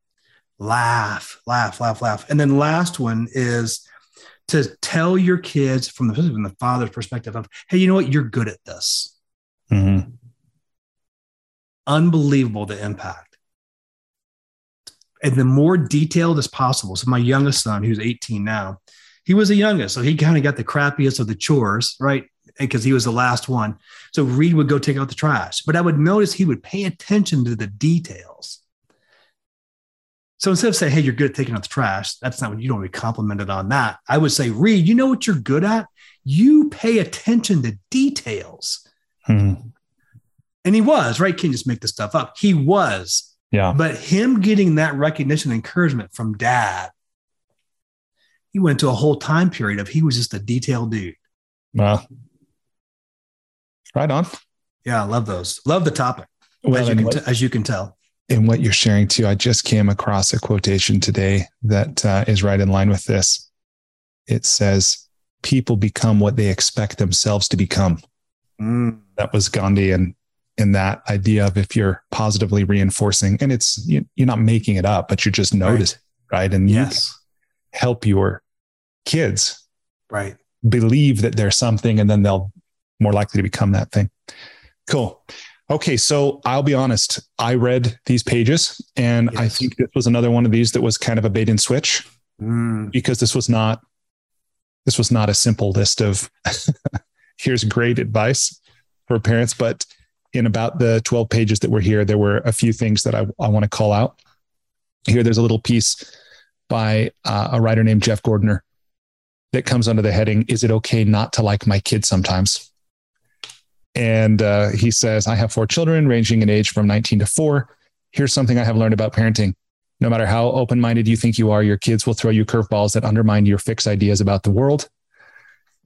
S1: laugh, laugh, laugh, laugh. And then last one is to tell your kids from the, from the father's perspective of, hey, you know what? You're good at this. Mm-hmm. Unbelievable the impact. And the more detailed as possible. So my youngest son, who's 18 now, he was the youngest. So he kind of got the crappiest of the chores, right? Because he was the last one. So Reed would go take out the trash. But I would notice he would pay attention to the details so instead of saying, hey, you're good at taking out the trash, that's not what you don't be complimented on that. I would say, Reed, you know what you're good at? You pay attention to details. Hmm. And he was, right? Can't just make this stuff up. He was.
S2: Yeah.
S1: But him getting that recognition and encouragement from dad, he went to a whole time period of he was just a detailed dude.
S2: Well, right on.
S1: Yeah, I love those. Love the topic. Well, as, you can t- as you can tell
S2: in what you're sharing too, I just came across a quotation today that uh, is right in line with this. It says, "People become what they expect themselves to become." Mm. That was Gandhi, and in that idea of if you're positively reinforcing, and it's you, are not making it up, but you're just noticing, right? right? And
S1: yes,
S2: help your kids,
S1: right,
S2: believe that there's something, and then they'll more likely to become that thing. Cool. Okay, so I'll be honest. I read these pages, and yes. I think this was another one of these that was kind of a bait and switch mm. because this was not this was not a simple list of *laughs* here's great advice for parents, but in about the 12 pages that were here, there were a few things that I, I want to call out. Here, there's a little piece by uh, a writer named Jeff Gordner that comes under the heading, Is it okay not to like my kids sometimes? And uh, he says, I have four children ranging in age from 19 to four. Here's something I have learned about parenting. No matter how open minded you think you are, your kids will throw you curveballs that undermine your fixed ideas about the world.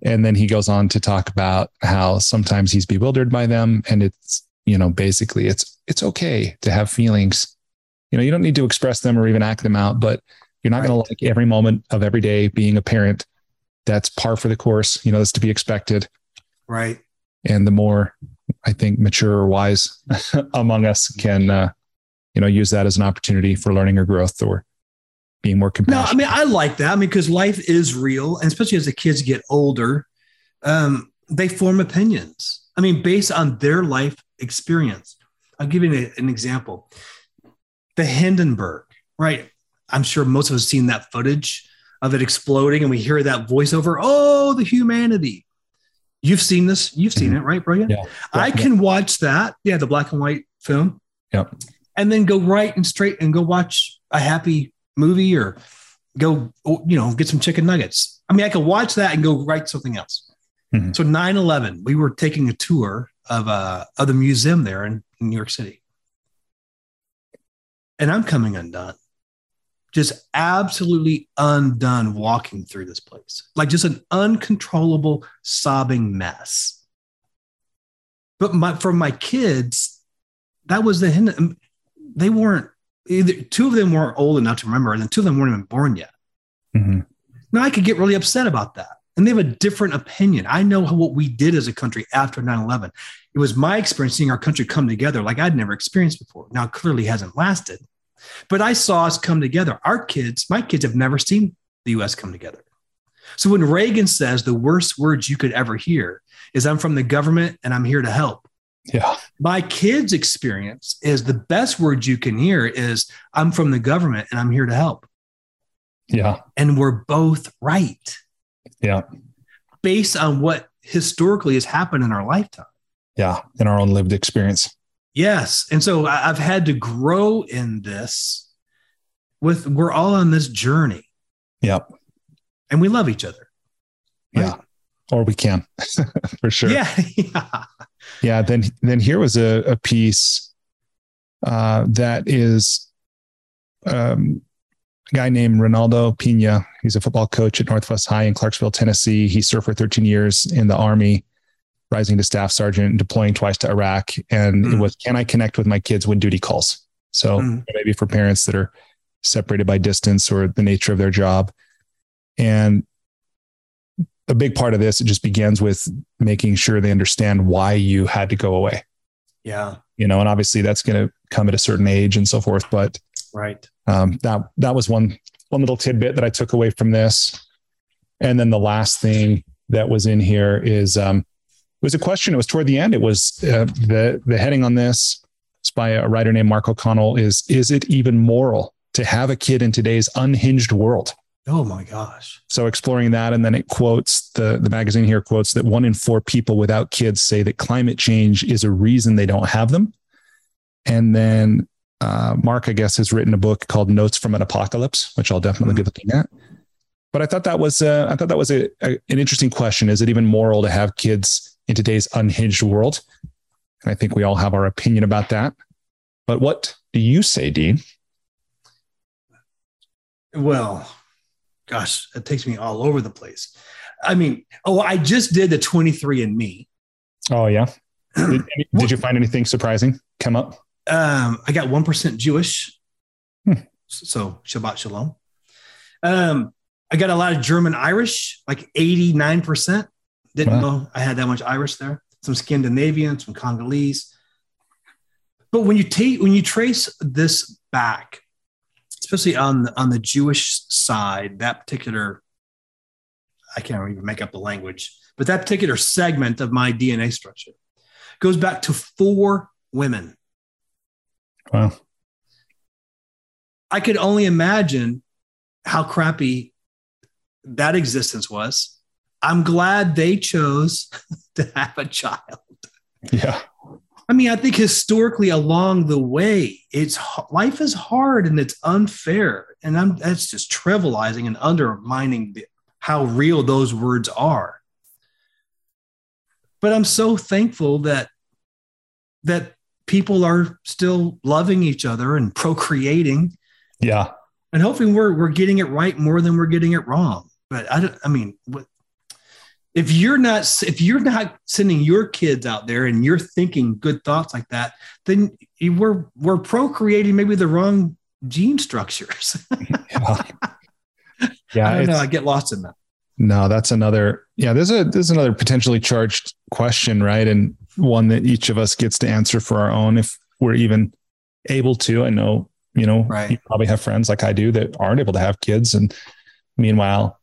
S2: And then he goes on to talk about how sometimes he's bewildered by them. And it's, you know, basically it's it's okay to have feelings. You know, you don't need to express them or even act them out, but you're not right. going to like every moment of every day being a parent. That's par for the course. You know, that's to be expected.
S1: Right
S2: and the more I think mature or wise *laughs* among us can, uh, you know, use that as an opportunity for learning or growth or being more compassionate.
S1: No, I mean, I like that. I mean, because life is real, and especially as the kids get older, um, they form opinions. I mean, based on their life experience. I'll give you an, an example. The Hindenburg, right? I'm sure most of us have seen that footage of it exploding, and we hear that voiceover. Oh, the humanity. You've seen this. You've seen mm-hmm. it, right, Brian? Yeah. I can watch that. Yeah, the black and white film.
S2: Yep.
S1: And then go right and straight and go watch a happy movie or go, you know, get some chicken nuggets. I mean, I could watch that and go write something else. Mm-hmm. So 9-11, we were taking a tour of uh of the museum there in, in New York City. And I'm coming undone just absolutely undone walking through this place, like just an uncontrollable sobbing mess. But my, for my kids, that was the hint. They weren't either. Two of them weren't old enough to remember, and then two of them weren't even born yet. Mm-hmm. Now I could get really upset about that. and they have a different opinion. I know what we did as a country after 9 11. It was my experience seeing our country come together like I'd never experienced before. Now, clearly hasn't lasted, but I saw us come together. Our kids, my kids have never seen the US come together. So when Reagan says the worst words you could ever hear is, I'm from the government and I'm here to help.
S2: Yeah.
S1: My kids' experience is the best words you can hear is, I'm from the government and I'm here to help.
S2: Yeah.
S1: And we're both right.
S2: Yeah.
S1: Based on what historically has happened in our lifetime.
S2: Yeah. In our own lived experience.
S1: Yes. And so I've had to grow in this with, we're all on this journey.
S2: Yep.
S1: And we love each other.
S2: Right? Yeah. Or we can *laughs* for sure.
S1: Yeah. *laughs* yeah.
S2: Yeah. Then, then here was a, a piece uh, that is um, a guy named Ronaldo Pina. He's a football coach at Northwest High in Clarksville, Tennessee. He served for 13 years in the Army, rising to staff sergeant, and deploying twice to Iraq. And mm. it was, can I connect with my kids when duty calls? So mm. maybe for parents that are separated by distance or the nature of their job. And a big part of this, it just begins with making sure they understand why you had to go away.
S1: Yeah.
S2: You know, and obviously that's going to come at a certain age and so forth. But
S1: right
S2: um, that that was one one little tidbit that I took away from this. And then the last thing that was in here is um, was a question. It was toward the end. It was uh, the the heading on this. It's by a writer named Mark O'Connell. Is is it even moral to have a kid in today's unhinged world?
S1: Oh my gosh.
S2: So exploring that. And then it quotes the, the magazine here quotes that one in four people without kids say that climate change is a reason they don't have them. And then uh, Mark, I guess, has written a book called Notes from an Apocalypse, which I'll definitely mm-hmm. be looking at. But I thought that was uh, I thought that was a, a, an interesting question. Is it even moral to have kids in today's unhinged world? And I think we all have our opinion about that. But what do you say, Dean?
S1: Well, gosh, it takes me all over the place. I mean, oh, I just did the 23 and me.
S2: Oh, yeah. *clears throat* Did, did you find anything surprising come up?
S1: Um, I got 1% Jewish. Hmm. So Shabbat Shalom. Um, I got a lot of German Irish, like 89%. Didn't wow. know I had that much Irish there. Some Scandinavian, some Congolese. But when you take when you trace this back, especially on the, on the Jewish side, that particular I can't even make up the language, but that particular segment of my DNA structure goes back to four women
S2: Wow.
S1: I could only imagine how crappy that existence was. I'm glad they chose *laughs* to have a child.
S2: Yeah.
S1: I mean, I think historically along the way, it's life is hard and it's unfair, and I'm that's just trivializing and undermining the, how real those words are. But I'm so thankful that that people are still loving each other and procreating.
S2: Yeah.
S1: And hoping we're we're getting it right more than we're getting it wrong. But I don't I mean what if you're not if you're not sending your kids out there and you're thinking good thoughts like that, then we're we're procreating maybe the wrong gene structures. yeah. *laughs* yeah, I know. I get lost in that.
S2: No, that's another. Yeah, there's a there's another potentially charged question, right? And one that each of us gets to answer for our own if we're even able to. I know, you know,
S1: right.
S2: you probably have friends like I do that aren't able to have kids. And meanwhile,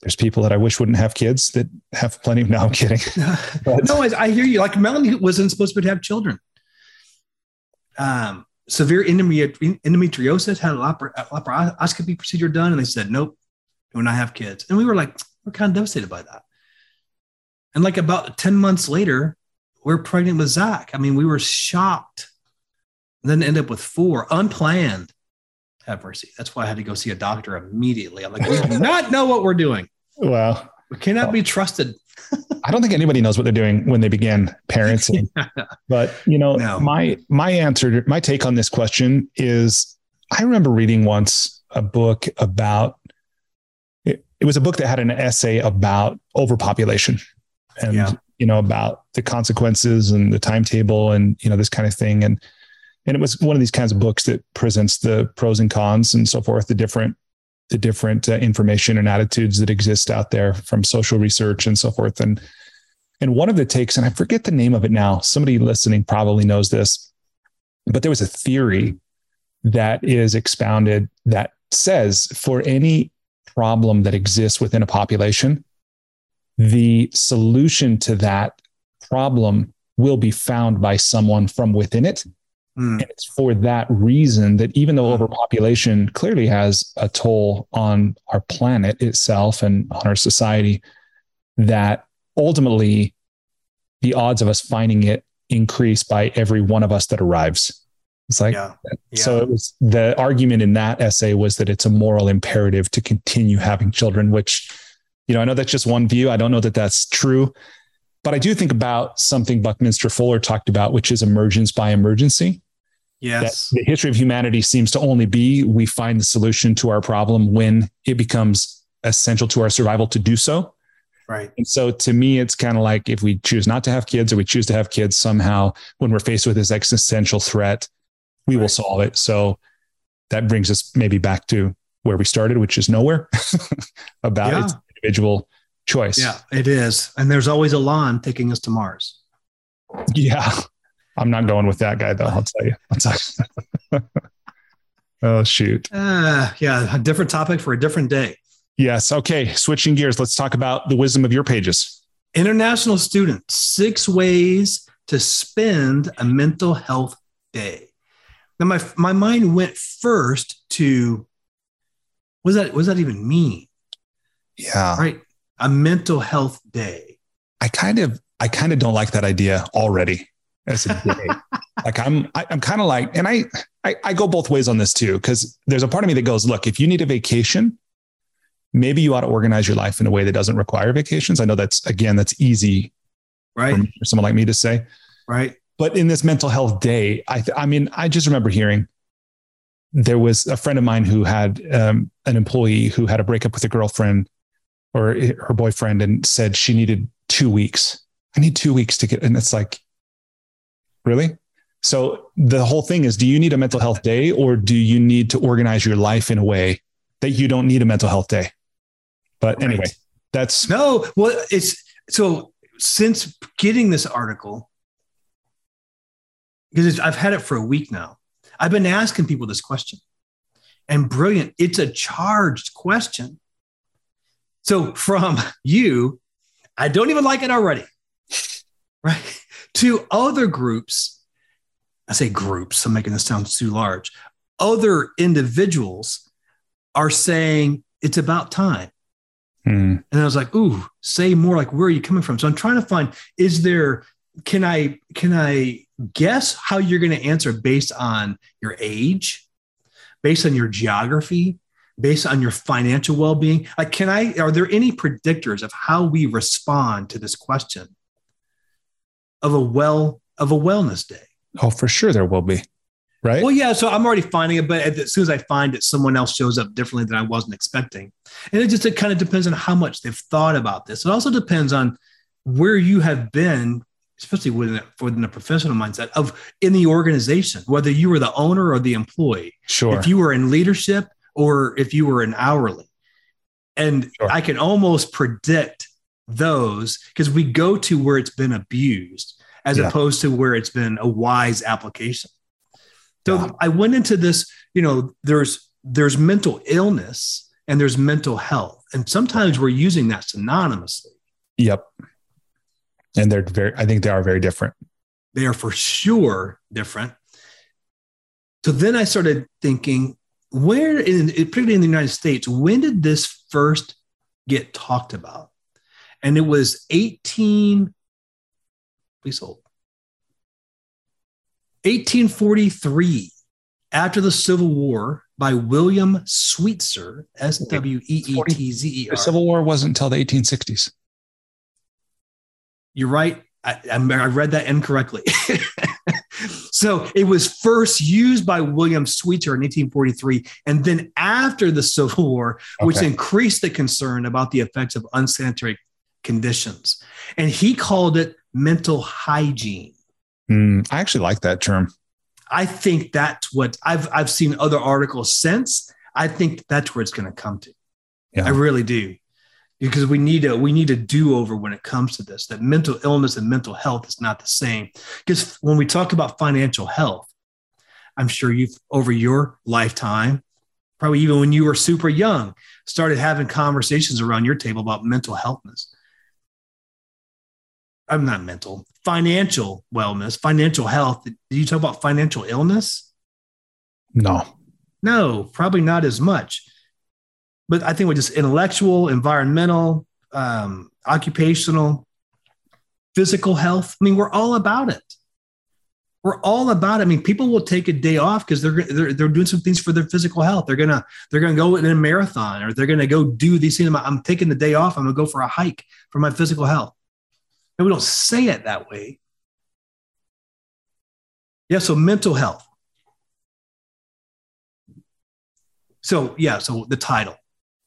S2: there's people that I wish wouldn't have kids that have plenty. *laughs* No, I'm kidding. *laughs*
S1: no, I, hear you. Like Melanie wasn't supposed to have children. Um, severe endometriosis had a laparoscopy procedure done, and they said nope, do not have kids. And we were like, we're kind of devastated by that. And like about 10 months later, we're pregnant with Zach. I mean, we were shocked. And then end up with four unplanned. Have mercy. That's why I had to go see a doctor immediately. I'm like, we do not know what we're doing.
S2: Well,
S1: we cannot well, be trusted. *laughs*
S2: I don't think anybody knows what they're doing when they begin parenting. *laughs* But you know, no. my my answer, my take on this question is I remember reading once a book about it, it was a book that had an essay about overpopulation and yeah. you know about the consequences and the timetable and you know this kind of thing and and it was one of these kinds of books that presents the pros and cons and so forth the different the different uh, information and attitudes that exist out there from social research and so forth. And and one of the takes, and I forget the name of it now. Somebody listening probably knows this, but there was a theory that is expounded that says for any problem that exists within a population, the solution to that problem will be found by someone from within it. Mm. And it's for that reason that even though hmm. overpopulation clearly has a toll on our planet itself and on our society, that ultimately the odds of us finding it increase by every one of us that arrives. It's like, yeah. Yeah. so it was the argument in that essay was that it's a moral imperative to continue having children, which, you know, I know that's just one view. I don't know that that's true, but I do think about something Buckminster Fuller talked about, which is emergence by emergency.
S1: Yes.
S2: The history of humanity seems to only be we find the solution to our problem when it becomes essential to our survival to do so.
S1: Right.
S2: And so to me, it's kind of like if we choose not to have kids or we choose to have kids somehow, when we're faced with this existential threat, we right. will solve it. So that brings us maybe back to where we started, which is nowhere *laughs* about yeah. its individual choice.
S1: Yeah, it is. And there's always Elon taking us to Mars. *laughs*
S2: Yeah. I'm not going with that guy though. I'll tell you. *laughs* I'll tell you. oh shoot.
S1: Uh, yeah, a different topic for a different day.
S2: Yes. Okay. Switching gears. Let's talk about the wisdom of your pages.
S1: International students, six ways to spend a mental health day. Now, my, my mind went first to what does that, what does that even mean?
S2: Yeah.
S1: Right. A mental health day.
S2: I kind of, I kind of don't like that idea already a day. like I'm, I, am i am kind of like, and I, I, I go both ways on this too, because there's a part of me that goes, look, if you need a vacation, maybe you ought to organize your life in a way that doesn't require vacations. I know that's again, that's easy,
S1: right?
S2: For, for someone like me to say,
S1: right?
S2: But in this mental health day, I, th- I mean, I just remember hearing there was a friend of mine who had um, an employee who had a breakup with a girlfriend or her boyfriend and said she needed two weeks. I need two weeks to get, and it's like, really? So the whole thing is, do you need a mental health day or do you need to organize your life in a way that you don't need a mental health day? But anyway, that's
S1: no. Well, it's so since getting this article, because I've had it for a week now, I've been asking people this question, and brilliant. It's a charged question. So from *laughs* you, I don't even like it already, *laughs* right? To other groups, I say groups. I'm making this sound too large. Other individuals are saying it's about time. Mm. And I was like, ooh, say more like where are you coming from? So I'm trying to find, is there, can I, can I guess how you're going to answer based on your age, based on your geography, based on your financial well-being? Like, can I, are there any predictors of how we respond to this question of a well, of a wellness day?
S2: Oh, for sure there will be right?
S1: Well, yeah. So I'm already finding it, but as soon as I find it, someone else shows up differently than I wasn't expecting. And it just it kind of depends on how much they've thought about this. It also depends on where you have been, especially within, within a professional mindset of in the organization, whether you were the owner or the employee.
S2: Sure.
S1: If you were in leadership or if you were an hourly. And sure. I can almost predict those because we go to where it's been abused as yeah. opposed to where it's been a wise application. So yeah. I went into this, you know, there's there's mental illness and there's mental health. And sometimes we're using that synonymously.
S2: Yep. And they're very, I think they are very different.
S1: They are for sure different. So then I started thinking, where in particularly in the United States, when did this first get talked about? And it was 18, please hold. 1843, after the Civil War, by William Sweetser, S W E E T Z E R.
S2: The Civil War wasn't until the 1860s.
S1: You're right. I, I read that incorrectly. *laughs* so it was first used by William Sweetser in 1843, and then after the Civil War, which okay. increased the concern about the effects of unsanitary conditions. And he called it mental hygiene.
S2: Mm, I actually like that term.
S1: I think that's what I've I've seen other articles since. I think that's where it's going to come to.
S2: Yeah.
S1: I really do. Because we need a we need a do-over when it comes to this. That mental illness and mental health is not the same. Because when we talk about financial health, I'm sure you've over your lifetime, probably even when you were super young, started having conversations around your table about mental healthness. I'm not mental, financial wellness, financial health. Do you talk about financial illness?
S2: No.
S1: No, probably not as much but I think we're just intellectual, environmental, um, occupational, physical health. I mean, we're all about it. We're all about it. I mean, people will take a day off because they're, they're they're doing some things for their physical health. They're gonna they're gonna go in a marathon or they're gonna go do these things. I'm taking the day off. I'm gonna go for a hike for my physical health. And we don't say it that way. Yeah. So mental health. So yeah. So the title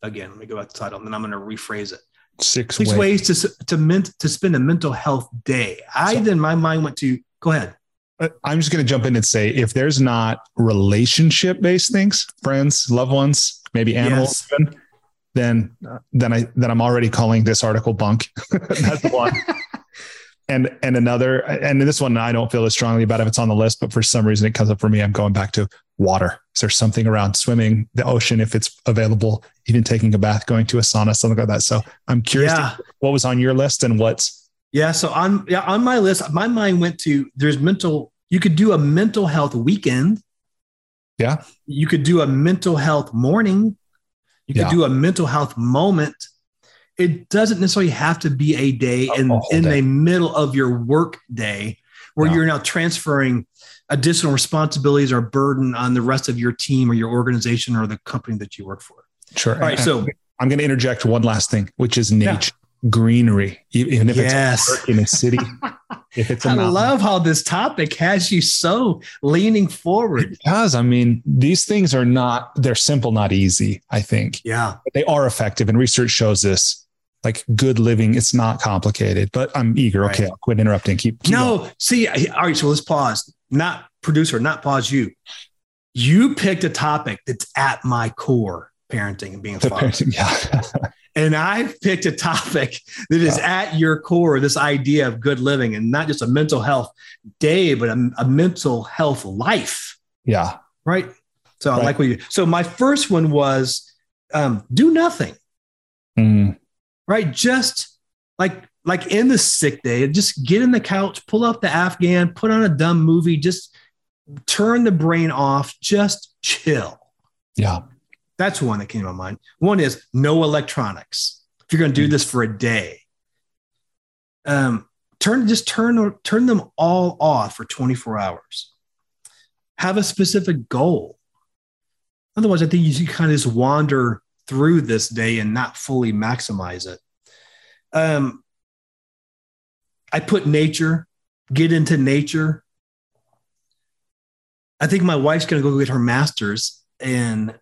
S1: again, let me go back to the title and then I'm going to rephrase it.
S2: Six,
S1: Six ways, ways to, to, mint, to spend a mental health day. I so, then my mind went to go ahead.
S2: Uh, I'm just going to jump in and say if there's not relationship based things, friends, loved ones, maybe animals, yes. then then I then I'm already calling this article bunk. *laughs* That's one. *laughs* and and another and this one I don't feel as strongly about if it's on the list, but for some reason it comes up for me. I'm going back to water. Is there something around swimming the ocean if it's available, even taking a bath, going to a sauna, something like that? So I'm curious yeah. what was on your list and what's
S1: yeah. So on yeah on my list, my mind went to there's mental. You could do a mental health weekend.
S2: Yeah.
S1: You could do a mental health morning. You could yeah. do a mental health moment it doesn't necessarily have to be a day in, in day. the middle of your work day where no. you're now transferring additional responsibilities or burden on the rest of your team or your organization or the company that you work for.
S2: Sure. All right. So I'm going to interject one last thing, which is nature, yeah. greenery, even if yes. it's in a city. *laughs*
S1: if it's a I mountain. love how this topic has you so leaning forward.
S2: Because I mean, these things are not, they're simple, not easy, I think.
S1: Yeah.
S2: But they are effective. And research shows this like good living. It's not complicated, but I'm eager. Right. Okay, I'll quit interrupting. Keep, keep
S1: no. Going. See, all right. So let's pause. Not producer, not pause. You. You picked a topic that's at my core: parenting and being a father. Parenting, yeah. *laughs* and I picked a topic that is yeah. at your core: this idea of good living, and not just a mental health day, but a, a mental health life.
S2: Yeah.
S1: Right. So right. I like what you. So my first one was um, do nothing. Right? Just like like in the sick day, just get in the couch, pull up the Afghan, put on a dumb movie, just turn the brain off, just chill.
S2: Yeah.
S1: That's one that came to mind. One is no electronics. If you're going to do this for a day, um, turn just turn turn them all off for 24 hours. Have a specific goal. Otherwise, I think you kind of just wander through this day and not fully maximize it. Um, I put nature, get into nature. I think my wife's going to go get her master's, and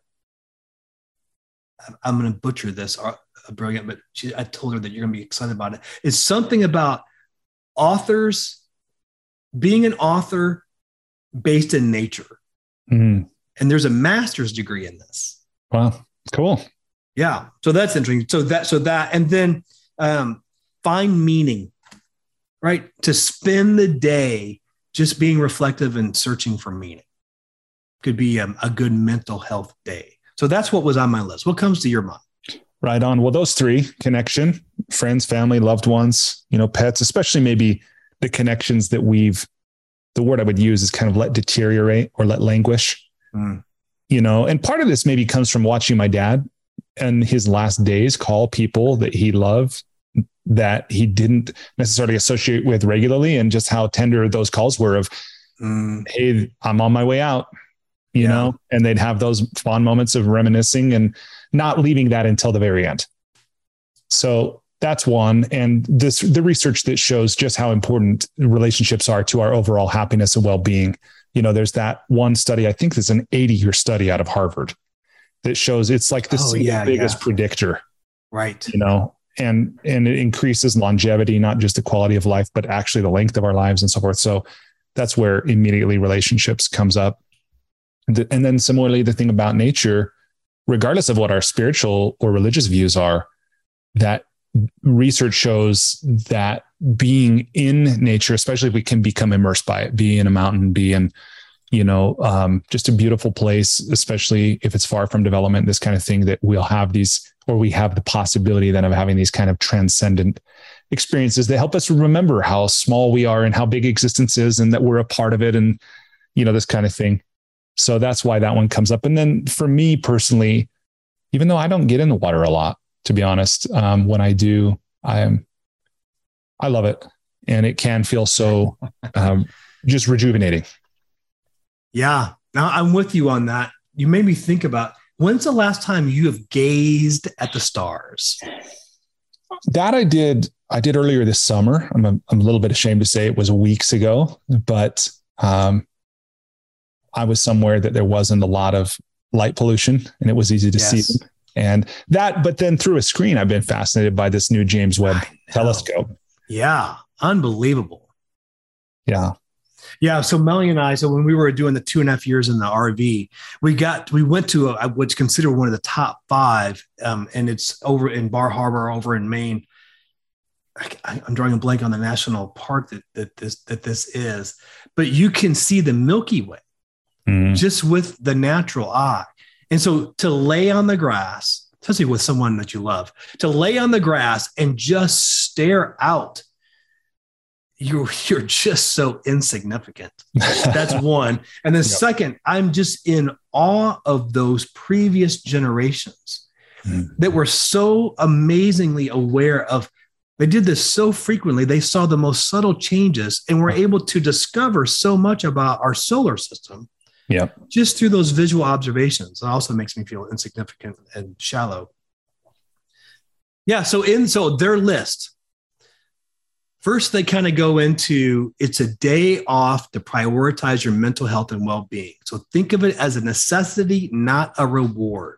S1: I'm going to butcher this, uh, brilliant, but she, I told her that you're going to be excited about it. It's something about authors being an author based in nature. Mm. And there's a master's degree in this.
S2: Wow. Cool.
S1: Yeah. So that's interesting. So that, so that, and then um, find meaning, right? To spend the day just being reflective and searching for meaning could be a, a good mental health day. So that's what was on my list. What comes to your mind?
S2: Right on. Well, those three connection, friends, family, loved ones, you know, pets, especially maybe the connections that we've, the word I would use is kind of let deteriorate or let languish. Mm. You know, and part of this maybe comes from watching my dad and his last days call people that he loved that he didn't necessarily associate with regularly and just how tender those calls were of mm. hey i'm on my way out you yeah. know and they'd have those fond moments of reminiscing and not leaving that until the very end so that's one and this the research that shows just how important relationships are to our overall happiness and well-being you know there's that one study i think there's an 80 year study out of harvard that shows it's like the oh, yeah, biggest yeah. predictor
S1: right.
S2: you know and and it increases longevity not just the quality of life but actually the length of our lives and so forth. So that's where immediately relationships comes up. And then similarly the thing about nature regardless of what our spiritual or religious views are, that research shows that being in nature, especially if we can become immersed by it, be in a mountain, be in, you know, um, just a beautiful place, especially if it's far from development, this kind of thing, that we'll have these, or we have the possibility then of having these kind of transcendent experiences that help us remember how small we are and how big existence is and that we're a part of it and, you know, this kind of thing. So that's why that one comes up. And then for me personally, even though I don't get in the water a lot, to be honest, um, when I do, I am, I love it, and it can feel so um, just rejuvenating.
S1: Yeah, now I'm with you on that. You made me think about when's the last time you have gazed at the stars.
S2: That I did. I did earlier this summer. I'm a, I'm a little bit ashamed to say it was weeks ago, but um, I was somewhere that there wasn't a lot of light pollution and it was easy to yes. see them. And that, but then through a screen, I've been fascinated by this new James Webb telescope.
S1: Yeah, unbelievable.
S2: Yeah.
S1: Yeah. So Melanie and I, so when we were doing the two and a half years in the RV, we got, we went to a, what's considered one of the top five, um, and it's over in Bar Harbor, over in Maine. I, am drawing a blank on the national park that, that this that this is, but you can see the Milky Way mm. just with the natural eye. And so to lay on the grass, especially with someone that you love, to lay on the grass and just stare out, you're, *laughs* you're just so insignificant. *laughs* That's one. And then, yep. second, I'm just in awe of those previous generations mm. that were so amazingly aware of they did this so frequently they saw the most subtle changes and were able to discover so much about our solar system
S2: yeah.
S1: Just through those visual observations. It also makes me feel insignificant and shallow. Yeah. So in so their list, first they kind of go into it's a day off to prioritize your mental health and well-being. So think of it as a necessity, not a reward.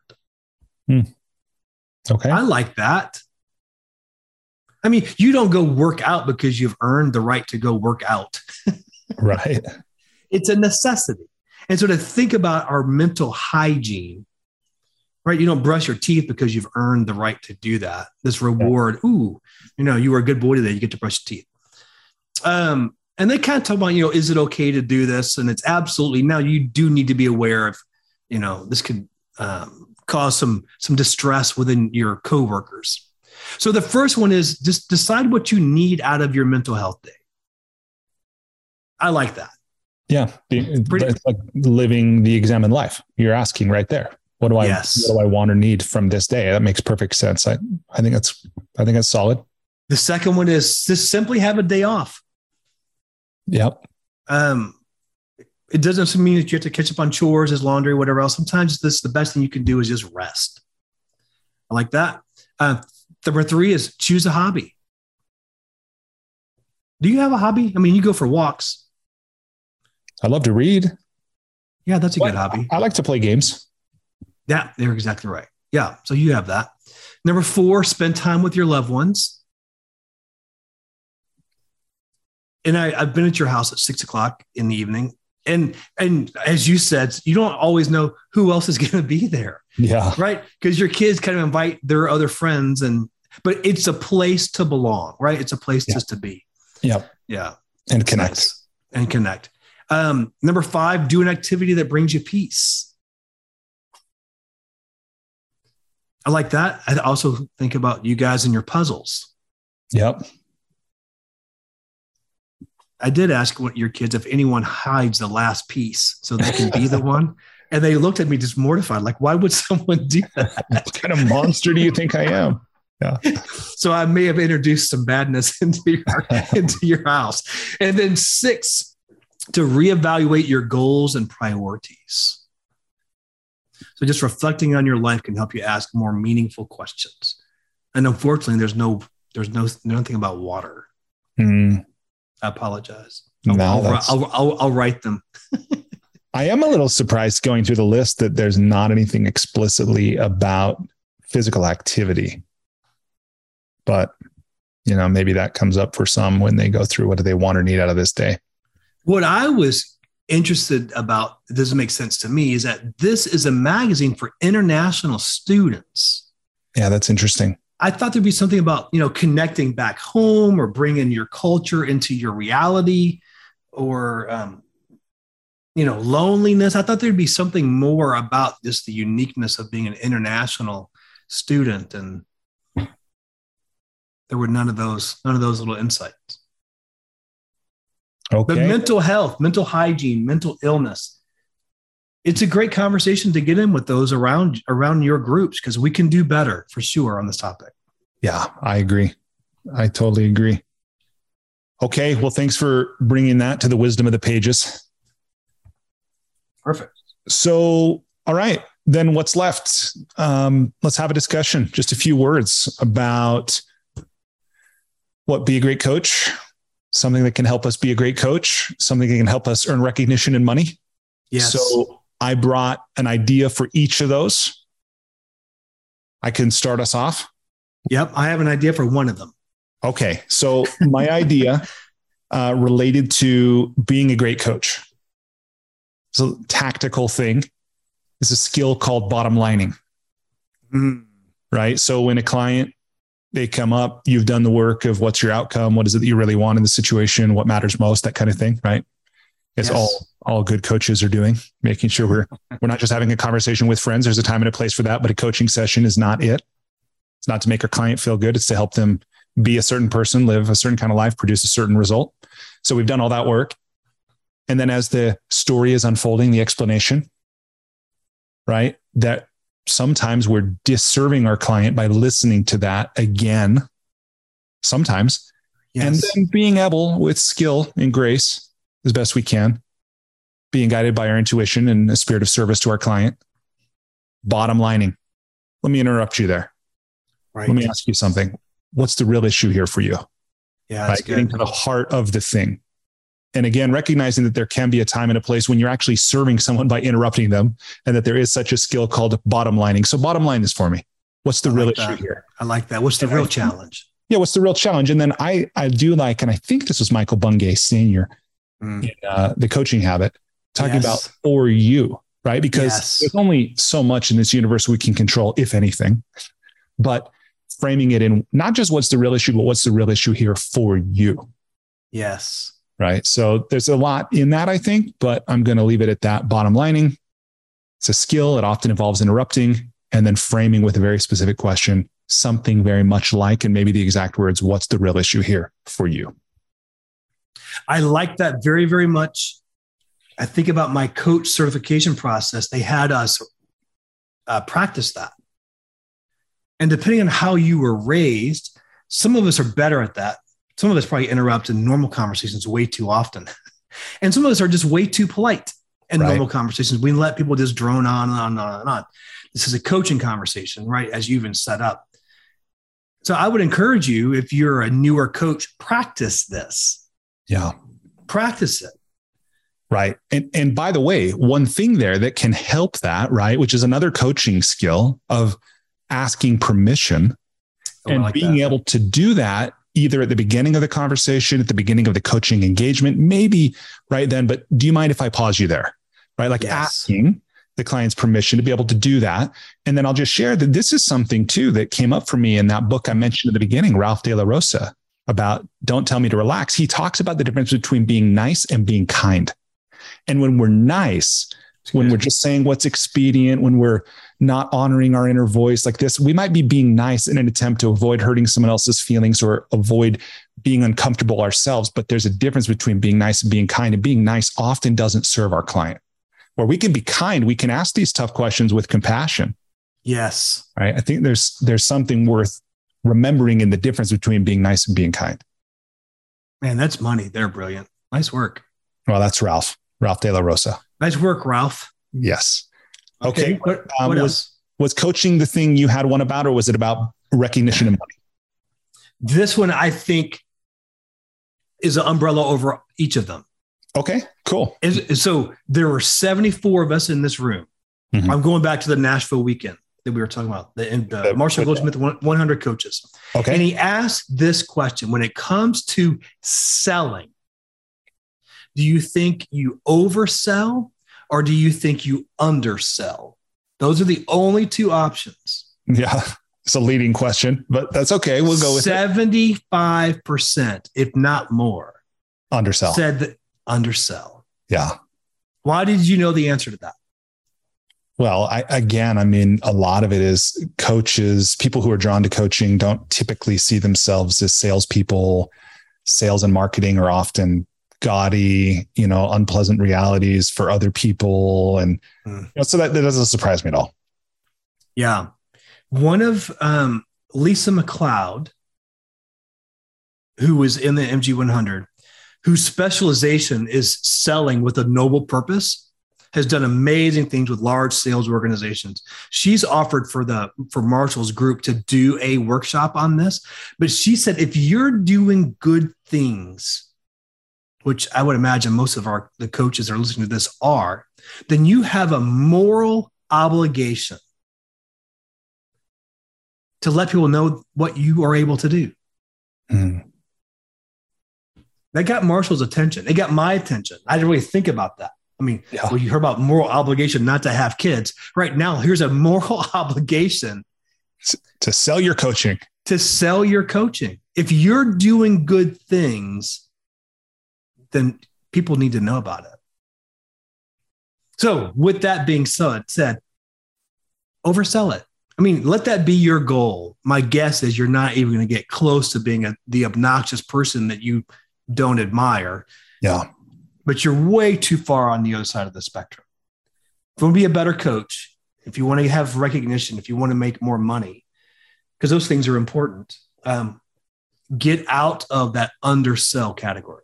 S2: Hmm. Okay.
S1: I like that. I mean, you don't go work out because you've earned the right to go work out. *laughs*
S2: right.
S1: It's a necessity. And so to think about our mental hygiene, right? You don't brush your teeth because you've earned the right to do that. This reward, ooh, you know, you were a good boy today, you get to brush your teeth. Um, and they kind of talk about, you know, is it okay to do this? And it's absolutely now you do need to be aware of, you know, this could um, cause some some distress within your coworkers. So the first one is just decide what you need out of your mental health day. I like that.
S2: Yeah, it's like living the examined life. You're asking right there. What do I yes. what do I want or need from this day? That makes perfect sense. I I think that's I think that's solid.
S1: The second one is just simply have a day off.
S2: Yep.
S1: Um, it doesn't mean that you have to catch up on chores, as laundry, whatever else. Sometimes this the best thing you can do is just rest. I like that. Uh, number three is choose a hobby. Do you have a hobby? I mean, you go for walks.
S2: I love to read.
S1: Yeah, that's a good hobby.
S2: I like to play games.
S1: Yeah, you're exactly right. Yeah, so you have that. Number four, spend time with your loved ones. And I, I've been at your house at six o'clock in the evening, and and as you said, you don't always know who else is *laughs* going to be there.
S2: Yeah,
S1: right. Because your kids kind of invite their other friends, and but it's a place to belong, right? It's a place yeah. just to be.
S2: Yeah,
S1: yeah,
S2: and connect nice.
S1: and connect. Um, number five, do an activity that brings you peace. I like that. I also think about you guys and your puzzles.
S2: Yep.
S1: I did ask what your kids if anyone hides the last piece so they can be the *laughs* one. And they looked at me just mortified, like, why would *laughs* someone do that?
S2: what kind of monster do you think I am?
S1: Yeah. So I may have introduced some badness *laughs* into your, into your house. And then six, to reevaluate your goals and priorities. So just reflecting on your life can help you ask more meaningful questions. And unfortunately, there's no there's no nothing about water.
S2: Mm.
S1: I apologize. No, I'll, I'll, I'll, I'll write them. *laughs*
S2: I am a little surprised going through the list that there's not anything explicitly about physical activity. But you know, maybe that comes up for some when they go through what do they want or need out of this day
S1: what I was interested about, doesn't make sense to me, is that this is a magazine for international students.
S2: Yeah, that's interesting.
S1: I thought there'd be something about, you know, connecting back home or bringing your culture into your reality or, um, you know, loneliness. I thought there'd be something more about just the uniqueness of being an international student. And there were none of those, none of those little insights.
S2: Okay.
S1: But mental health, mental hygiene, mental illness. It's a great conversation to get in with those around around your groups because we can do better for sure on this topic.
S2: Yeah, I agree. I totally agree. Okay, well, thanks for bringing that to the wisdom of the pages.
S1: Perfect.
S2: So, all right, then what's left? Um, let's have a discussion. Just a few words about what be a great coach, something that can help us be a great coach, something that can help us earn recognition and money.
S1: Yes.
S2: So I brought an idea for each of those. I can start us off.
S1: Yep. I have an idea for one of them.
S2: Okay. So my *laughs* idea uh, related to being a great coach. So tactical thing is a skill called bottom lining.
S1: Mm.
S2: Right. So when a client they come up, you've done the work of what's your outcome, what is it that you really want in the situation, what matters most, that kind of thing. Right. It's
S1: Yes.
S2: all all good coaches are doing, making sure we're we're not just having a conversation with friends. There's a time and a place for that, but a coaching session is not it. It's not to make our client feel good. It's to help them be a certain person, live a certain kind of life, produce a certain result. So we've done all that work. And then as the story is unfolding, the explanation, right? That sometimes we're disserving our client by listening to that again. Sometimes and then being able with skill and grace as best we can, being guided by our intuition and a spirit of service to our client. Bottom lining. Let me interrupt you there.
S1: right.
S2: Let me ask you something. What's the real issue here for you?
S1: yeah.
S2: Right? Getting to the heart of the thing. And again, recognizing that there can be a time and a place when you're actually serving someone by interrupting them, and that there is such a skill called bottom lining. So, bottom line is for me. What's the
S1: I
S2: real
S1: like
S2: issue
S1: that.
S2: here?
S1: I like that. What's the
S2: And
S1: real
S2: think-
S1: challenge?
S2: Yeah, what's the real challenge? And then I I do like, and I think this was Michael Bungay Stanier
S1: Mm.
S2: in uh, the coaching habit, talking
S1: Yes.
S2: about for you, right? Because
S1: Yes.
S2: there's only so much in this universe we can control, if anything. But framing it in not just what's the real issue, but what's the real issue here for you,
S1: Yes.
S2: Right? So there's a lot in that, I think, but I'm going to leave it at that. Bottom lining, it's a skill. It often involves interrupting and then framing with a very specific question, something very much like, and maybe the exact words, what's the real issue here for you?
S1: I like that very, very much. I think about my coach certification process. They had us uh, practice that. And depending on how you were raised, some of us are better at that. Some of us probably interrupt in normal conversations way too often. *laughs* And some of us are just way too polite in
S2: Right.
S1: normal conversations. We let people just drone on and on and on and on. This is a coaching conversation, right? As you even set up. So I would encourage you, if you're a newer coach, practice this.
S2: Yeah.
S1: Practice it.
S2: Right. And and by the way, one thing there that can help that, right, which is another coaching skill of asking permission
S1: Oh,
S2: and
S1: like
S2: being
S1: that.
S2: able to do that either at the beginning of the conversation, at the beginning of the coaching engagement, maybe right then, but do you mind if I pause you there? Right? Like
S1: Yes.
S2: asking the client's permission to be able to do that. And then I'll just share that this is something too that came up for me in that book I mentioned at the beginning, Ralph De La Rosa, about Don't Tell Me to Relax. He talks about the difference between being nice and being kind. And when we're nice, when we're just saying what's expedient, when we're not honoring our inner voice like this, we might be being nice in an attempt to avoid hurting someone else's feelings or avoid being uncomfortable ourselves. But there's a difference between being nice and being kind. And being nice often doesn't serve our client. Where we can be kind, we can ask these tough questions with compassion.
S1: Yes.
S2: Right. I think there's there's something worth remembering in the difference between being nice and being kind.
S1: Man, that's money. They're brilliant. Nice work.
S2: Well, that's Ralph, Ralph De La Rosa.
S1: Nice work, Ralph.
S2: Yes. Okay.
S1: What,
S2: Um,
S1: what
S2: was- Was coaching the thing you had one about, or was it about recognition and money?
S1: This one, I think, is an umbrella over each of them.
S2: Okay, cool.
S1: Is- So there were 74 of us in this room.
S2: Mhm.
S1: I'm going back to the Nashville weekend that we were talking about, the, and, uh,
S2: The-
S1: Marshall Goldsmith 100 coaches.
S2: Okay.
S1: And he asked this question when it comes to selling, Do you think you oversell or do you think you undersell? Those are the only two options.
S2: Yeah. It's a leading question, but that's okay. We'll go with
S1: 75%, if not more,
S2: undersell.
S1: Said that undersell.
S2: Yeah.
S1: Why did you know the answer to that?
S2: Well, I, again, I mean, a lot of it is coaches, people who are drawn to coaching don't typically see themselves as salespeople. Sales and marketing are often gaudy, you know, unpleasant realities for other people. And mm. you know, so that, that doesn't surprise me at all.
S1: Yeah. One of um, Lisa McLeod, who was in the MG 100, whose specialization is selling with a noble purpose has done amazing things with large sales organizations. She's offered for the for Marshall's group to do a workshop on this, but she said if you're doing good things, which I would imagine most of our the coaches that are listening to this are, then you have a moral obligation to let people know what you are able to do. Mm. That got Marshall's attention. It got my attention. I didn't really think about that. I mean, yeah. well, you heard about moral obligation not to have kids. Right now, here's a moral *laughs* obligation
S2: to sell your coaching.
S1: To sell your coaching. If you're doing good things, then people need to know about it. So, with that being said, said oversell it. I mean, let that be your goal. My guess is you're not even going to get close to being a, the obnoxious person that you don't admire.
S2: Yeah
S1: but you're way too far on the other side of the spectrum. If you want to be a better coach, if you want to have recognition, if you want to make more money, because those things are important, um, get out of that undersell category.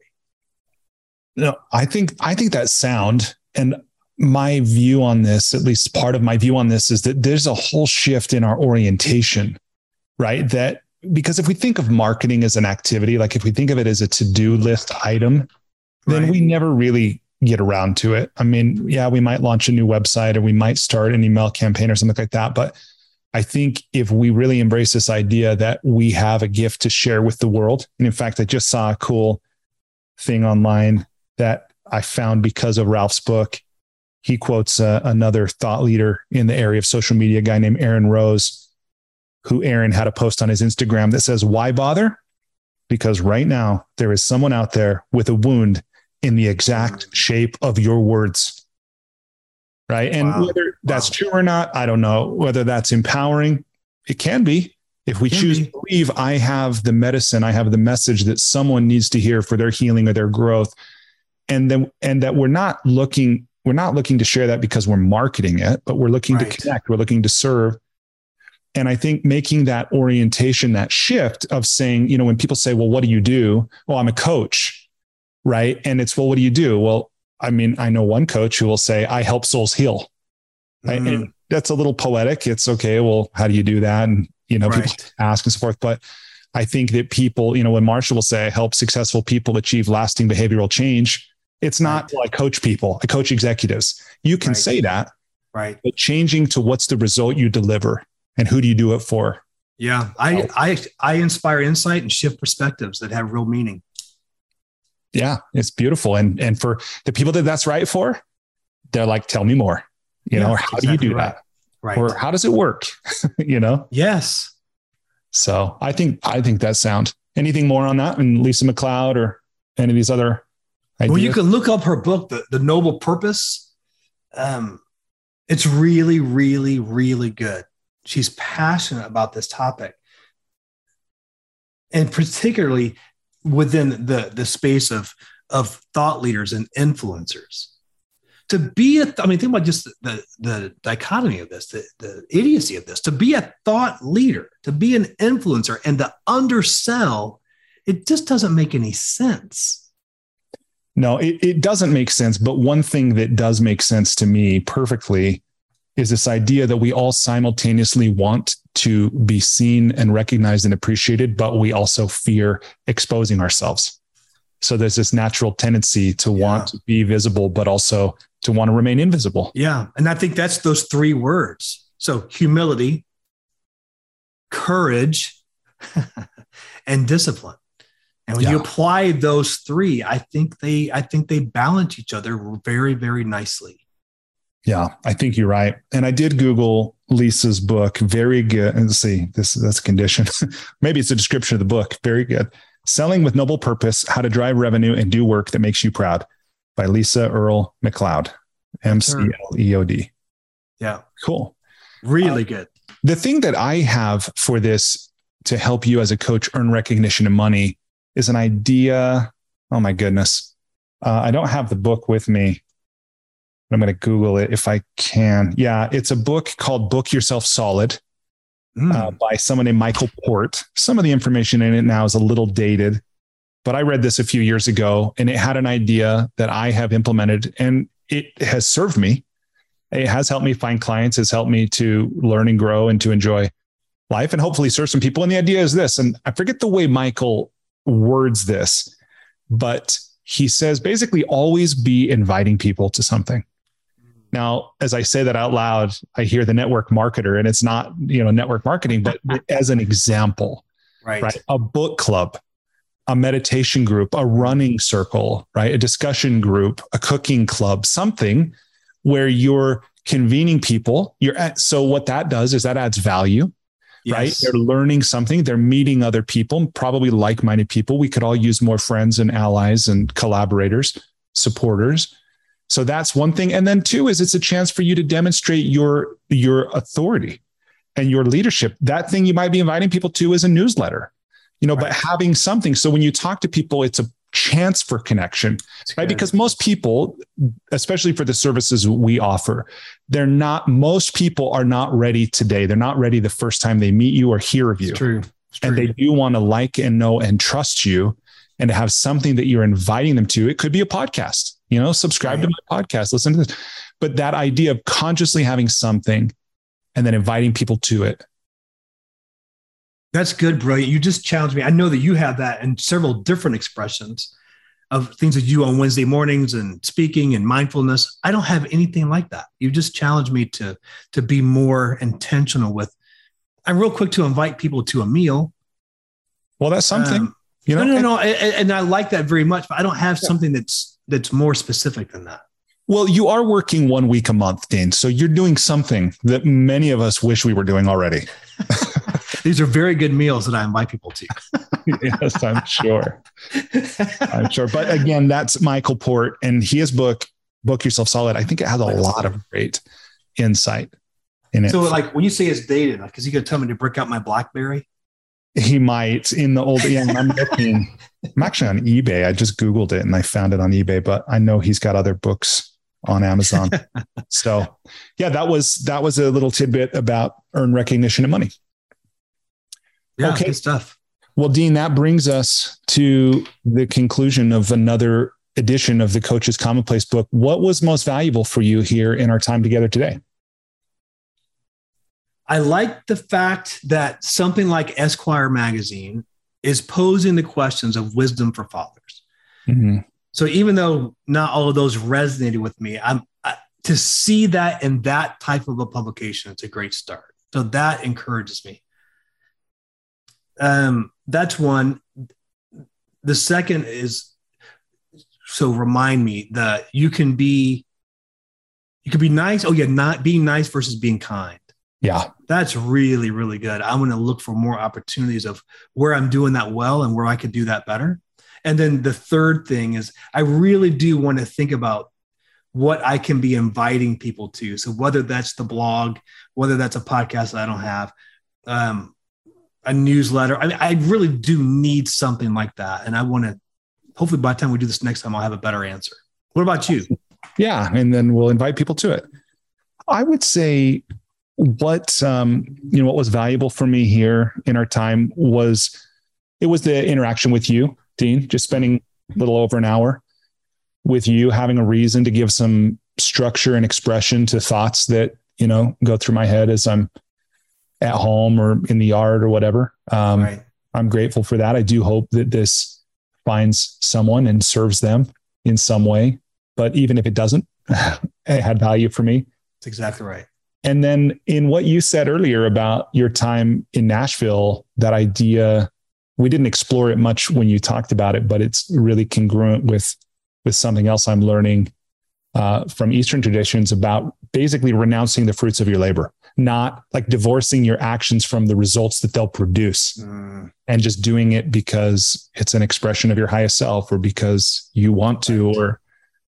S2: No, I think I think that's sound. And my view on this, at least part of my view on this, is that there's a whole shift in our orientation, right? That because if we think of marketing as an activity, like if we think of it as a to-do list item, then right. we never really get around to it. I mean, yeah, we might launch a new website or we might start an email campaign or something like that. But I think if we really embrace this idea that we have a gift to share with the world, and in fact, I just saw a cool thing online that I found because of Ralph's book. He quotes uh, another thought leader in the area of social media, a guy named Aaron Rose, who Aaron had a post on his Instagram that says, Why bother? Because right now there is someone out there with a wound in the exact shape of your words. Right. And wow. whether that's wow. true or not, I don't know. Whether that's empowering, it can be. If we choose to believe I have the medicine, I have the message that someone needs to hear for their healing or their growth. And then, and that we're not looking, we're not looking to share that because we're marketing it, but we're looking right. to connect, we're looking to serve. And I think making that orientation, that shift of saying, you know, when people say, well, what do you do? Well, I'm a coach right? And it's, well, what do you do? Well, I mean, I know one coach who will say, I help souls heal. Right? Mm. And that's a little poetic. It's okay. Well, how do you do that? And, you know, right. people ask and so forth. But I think that people, you know, when Marshall will say, I help successful people achieve lasting behavioral change, it's not right. like coach people, I coach executives. You can right. say that.
S1: Right.
S2: But changing to what's the result you deliver and who do you do it for?
S1: Yeah. I, I, I inspire insight and shift perspectives that have real meaning
S2: yeah, it's beautiful. And and for the people that that's right for, they're like, tell me more. You yeah, know, how exactly do you do right. that? Right. Or how does it work? *laughs* you know?
S1: Yes.
S2: So I think I think that sound. Anything more on that? And Lisa McLeod or any of these other
S1: ideas? Well, you can look up her book, The, the Noble Purpose. Um, it's really, really, really good. She's passionate about this topic. And particularly within the the space of of thought leaders and influencers to be a i mean think about just the the dichotomy of this the, the idiocy of this to be a thought leader to be an influencer and to undersell it just doesn't make any sense
S2: no it, it doesn't make sense but one thing that does make sense to me perfectly is this idea that we all simultaneously want to be seen and recognized and appreciated, but we also fear exposing ourselves. So there's this natural tendency to yeah. want to be visible, but also to want to remain invisible.
S1: Yeah. And I think that's those three words. So humility, courage, *laughs* and discipline. And when yeah. you apply those three, I think they I think they balance each other very, very nicely.
S2: Yeah, I think you're right. And I did Google Lisa's book. Very good. Let's see, this that's a condition. *laughs* Maybe it's a description of the book. Very good. Selling with Noble Purpose: How to Drive Revenue and Do Work That Makes You Proud by Lisa Earl McLeod, M C L E O D.
S1: Yeah.
S2: Cool.
S1: Really uh, good.
S2: The thing that I have for this to help you as a coach earn recognition and money is an idea. Oh my goodness. Uh, I don't have the book with me. I'm going to Google it if I can. Yeah, it's a book called Book Yourself Solid mm. uh, by someone named Michael Port. Some of the information in it now is a little dated, but I read this a few years ago and it had an idea that I have implemented and it has served me. It has helped me find clients, has helped me to learn and grow and to enjoy life and hopefully serve some people. And the idea is this, and I forget the way Michael words this, but he says basically always be inviting people to something. Now, as I say that out loud, I hear the network marketer, and it's not you know network marketing, but *laughs* as an example,
S1: right. right?
S2: A book club, a meditation group, a running circle, right? A discussion group, a cooking club, something where you're convening people. You're at, so what that does is that adds value. Yes. Right. They're learning something. They're meeting other people, probably like minded people. We could all use more friends and allies and collaborators, supporters. So that's one thing. And then two is it's a chance for you to demonstrate your your authority and your leadership. That thing you might be inviting people to is a newsletter, you know, right. but having something. So when you talk to people, it's a chance for connection, right? Because most people, especially for the services we offer, they're not, most people are not ready today. They're not ready the first time they meet you or hear of you.
S1: It's true. It's
S2: true. And they do want to like and know and trust you and to have something that you're inviting them to. It could be a podcast you know, subscribe right. to my podcast, listen to this. But that idea of consciously having something and then inviting people to it.
S1: That's good, brilliant. You just challenged me. I know that you have that and several different expressions of things that you do on Wednesday mornings and speaking and mindfulness. I don't have anything like that. You just challenged me to to be more intentional with. I'm real quick to invite people to a meal.
S2: Well, that's something. Um,
S1: you know, no, no, no, and, and I like that very much. But I don't have something that's that's more specific than that.
S2: Well, you are working one week a month, Dean. So you're doing something that many of us wish we were doing already. *laughs*
S1: These are very good meals that I invite people to. *laughs*
S2: yes, I'm sure. I'm sure. But again, that's Michael Port and his book, Book Yourself Solid. I think it has a lot of great insight in it.
S1: So, like when you say it's dated, like, is he going to tell me to break out my Blackberry?
S2: He might in the old. Yeah, I'm looking. I'm actually on eBay. I just Googled it and I found it on eBay, but I know he's got other books on Amazon. *laughs* so yeah, that was that was a little tidbit about earn recognition and money.
S1: Yeah, okay. stuff.
S2: Well, Dean, that brings us to the conclusion of another edition of the Coach's Commonplace book. What was most valuable for you here in our time together today?
S1: I like the fact that something like Esquire magazine is posing the questions of wisdom for fathers. Mm-hmm. So even though not all of those resonated with me, I'm I, to see that in that type of a publication, it's a great start. So that encourages me. Um, that's one. The second is so remind me that you can be you can be nice. Oh yeah, not being nice versus being kind.
S2: Yeah.
S1: That's really, really good. I'm going to look for more opportunities of where I'm doing that well and where I could do that better. And then the third thing is I really do want to think about what I can be inviting people to. So whether that's the blog, whether that's a podcast that I don't have, um, a newsletter. I, mean, I really do need something like that. And I want to, hopefully by the time we do this next time, I'll have a better answer. What about you?
S2: Yeah. And then we'll invite people to it. I would say what um, you know what was valuable for me here in our time was it was the interaction with you, Dean. Just spending a little over an hour with you, having a reason to give some structure and expression to thoughts that you know go through my head as I'm at home or in the yard or whatever. Um, right. I'm grateful for that. I do hope that this finds someone and serves them in some way. But even if it doesn't, *laughs* it had value for me.
S1: That's exactly right.
S2: And then in what you said earlier about your time in Nashville, that idea we didn't explore it much when you talked about it, but it's really congruent with with something else I'm learning uh, from Eastern traditions about basically renouncing the fruits of your labor, not like divorcing your actions from the results that they'll produce mm. and just doing it because it's an expression of your highest self or because you want to, right. or,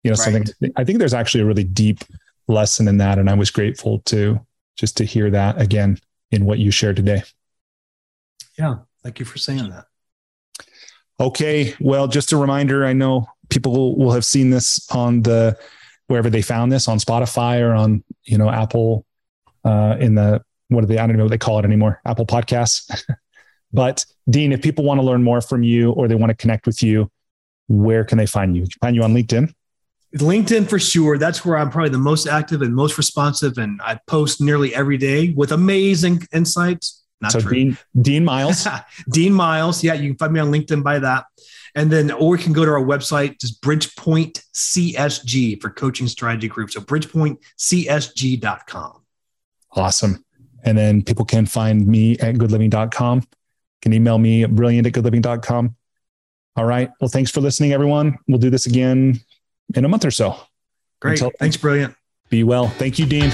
S2: you know, right. something. I think there's actually a really deep lesson in that. And I was grateful to just to hear that again in what you shared today.
S1: Yeah. Thank you for saying that.
S2: Okay. Well, just a reminder I know people will have seen this on the wherever they found this on Spotify or on, you know, Apple, uh, in the, what do they, I don't know what they call it anymore, Apple Podcasts. *laughs* but Dean, if people want to learn more from you or they want to connect with you, where can they find you? Find you on LinkedIn?
S1: LinkedIn for sure. That's where I'm probably the most active and most responsive. And I post nearly every day with amazing insights.
S2: Not so true. Dean, Dean Miles. *laughs*
S1: Dean Miles. Yeah, you can find me on LinkedIn by that. And then, or you can go to our website, just Bridgepoint CSG for coaching strategy group. So bridgepointcsg.com.
S2: Awesome. And then people can find me at goodliving.com. Can email me brilliant at goodliving.com. All right. Well, thanks for listening, everyone. We'll do this again in a month or so.
S1: Great. Until, Thanks, Brilliant.
S2: Be well. Thank you, Dean.